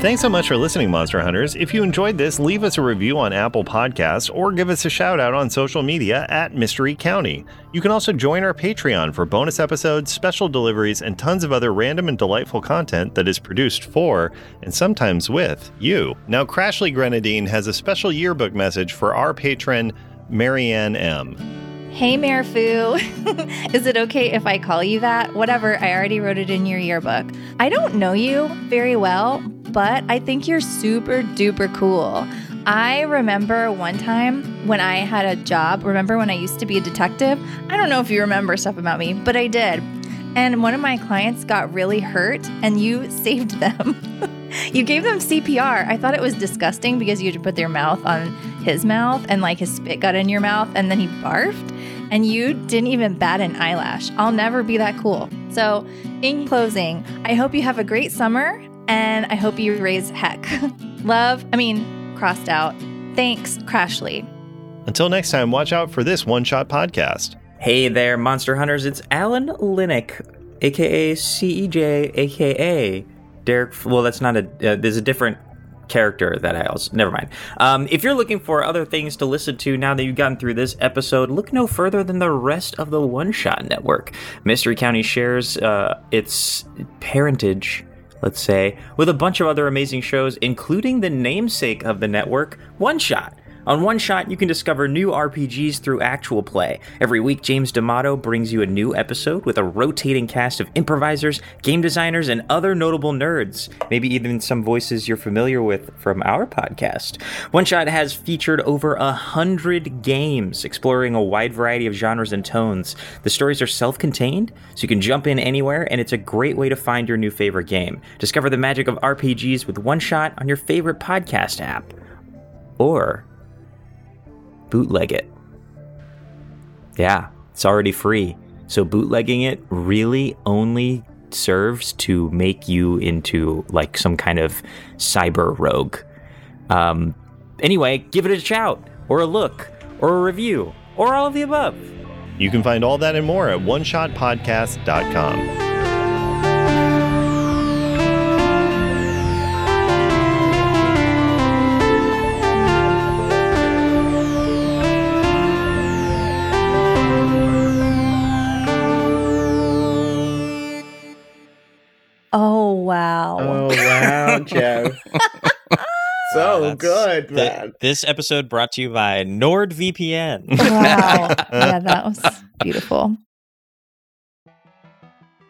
Thanks so much for listening, Monster Hunters. If you enjoyed this, leave us a review on Apple Podcasts or give us a shout out on social media at Mystery County. You can also join our Patreon for bonus episodes, special deliveries, and tons of other random and delightful content that is produced for, and sometimes with, you. Now, Krashlee Grenadine has a special yearbook message for our patron, Marianne M. Hey, Marefu. (laughs) Is it okay if I call you that? Whatever, I already wrote it in your yearbook. I don't know you very well, but I think you're super duper cool. I remember one time when I had a job. Remember when I used to be a detective? I don't know if you remember stuff about me, but I did. And one of my clients got really hurt, and you (laughs) saved them. you gave them CPR. I thought it was disgusting because you had to put their mouth on his mouth, and like his spit got in your mouth, and then he barfed. And you didn't even bat an eyelash. I'll never be that cool. So, in closing, I hope you have a great summer and I hope you raise heck. (laughs) Love, I mean, crossed out. Thanks, Krashlee. Until next time, watch out for this one shot podcast. Hey there, Monster Hunters. It's Alan Linic, aka CEJ, aka Derek. Well, that's not a. Uh, there's a different character that I also. Never mind. Um, if you're looking for other things to listen to now that you've gotten through this episode, look no further than the rest of the One Shot Network. Mystery County shares uh, its parentage. Let's say, with a bunch of other amazing shows, including the namesake of the network, One Shot. On One Shot, you can discover new RPGs through actual play. Every week, James D'Amato brings you a new episode with a rotating cast of improvisers, game designers, and other notable nerds. Maybe even some voices you're familiar with from our podcast. One Shot has featured over a hundred games, exploring a wide variety of genres and tones. The stories are self contained, so you can jump in anywhere, and it's a great way to find your new favorite game. Discover the magic of RPGs with One Shot on your favorite podcast app. Or bootleg it. Yeah, it's already free. So bootlegging it really only serves to make you into like some kind of cyber rogue. Um, anyway, give it a shout, or a look, or a review, or all of the above. You can find all that and more at oneshotpodcast.com. wow. Oh wow, (laughs) Jeff. (laughs) so That's- good, Th- man. this episode brought to you by NordVPN. Wow. (laughs) yeah, that was beautiful.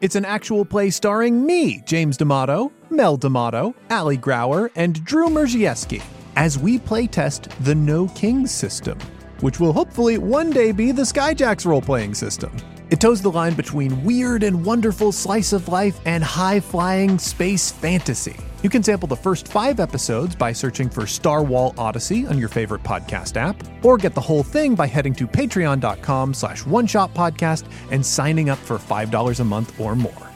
It's an actual play starring me, James D'Amato, Mel D'Amato, Ali Grauer, and Drew Mierzejewski, as we playtest the No Kings system, which will hopefully one day be the Skyjacks role playing system. It toes the line between weird and wonderful slice of life and high flying space fantasy. You can sample the first five episodes by searching for Star Wall Odyssey on your favorite podcast app, or get the whole thing by heading to patreon.com slash one shot podcast and signing up for $5 a month or more.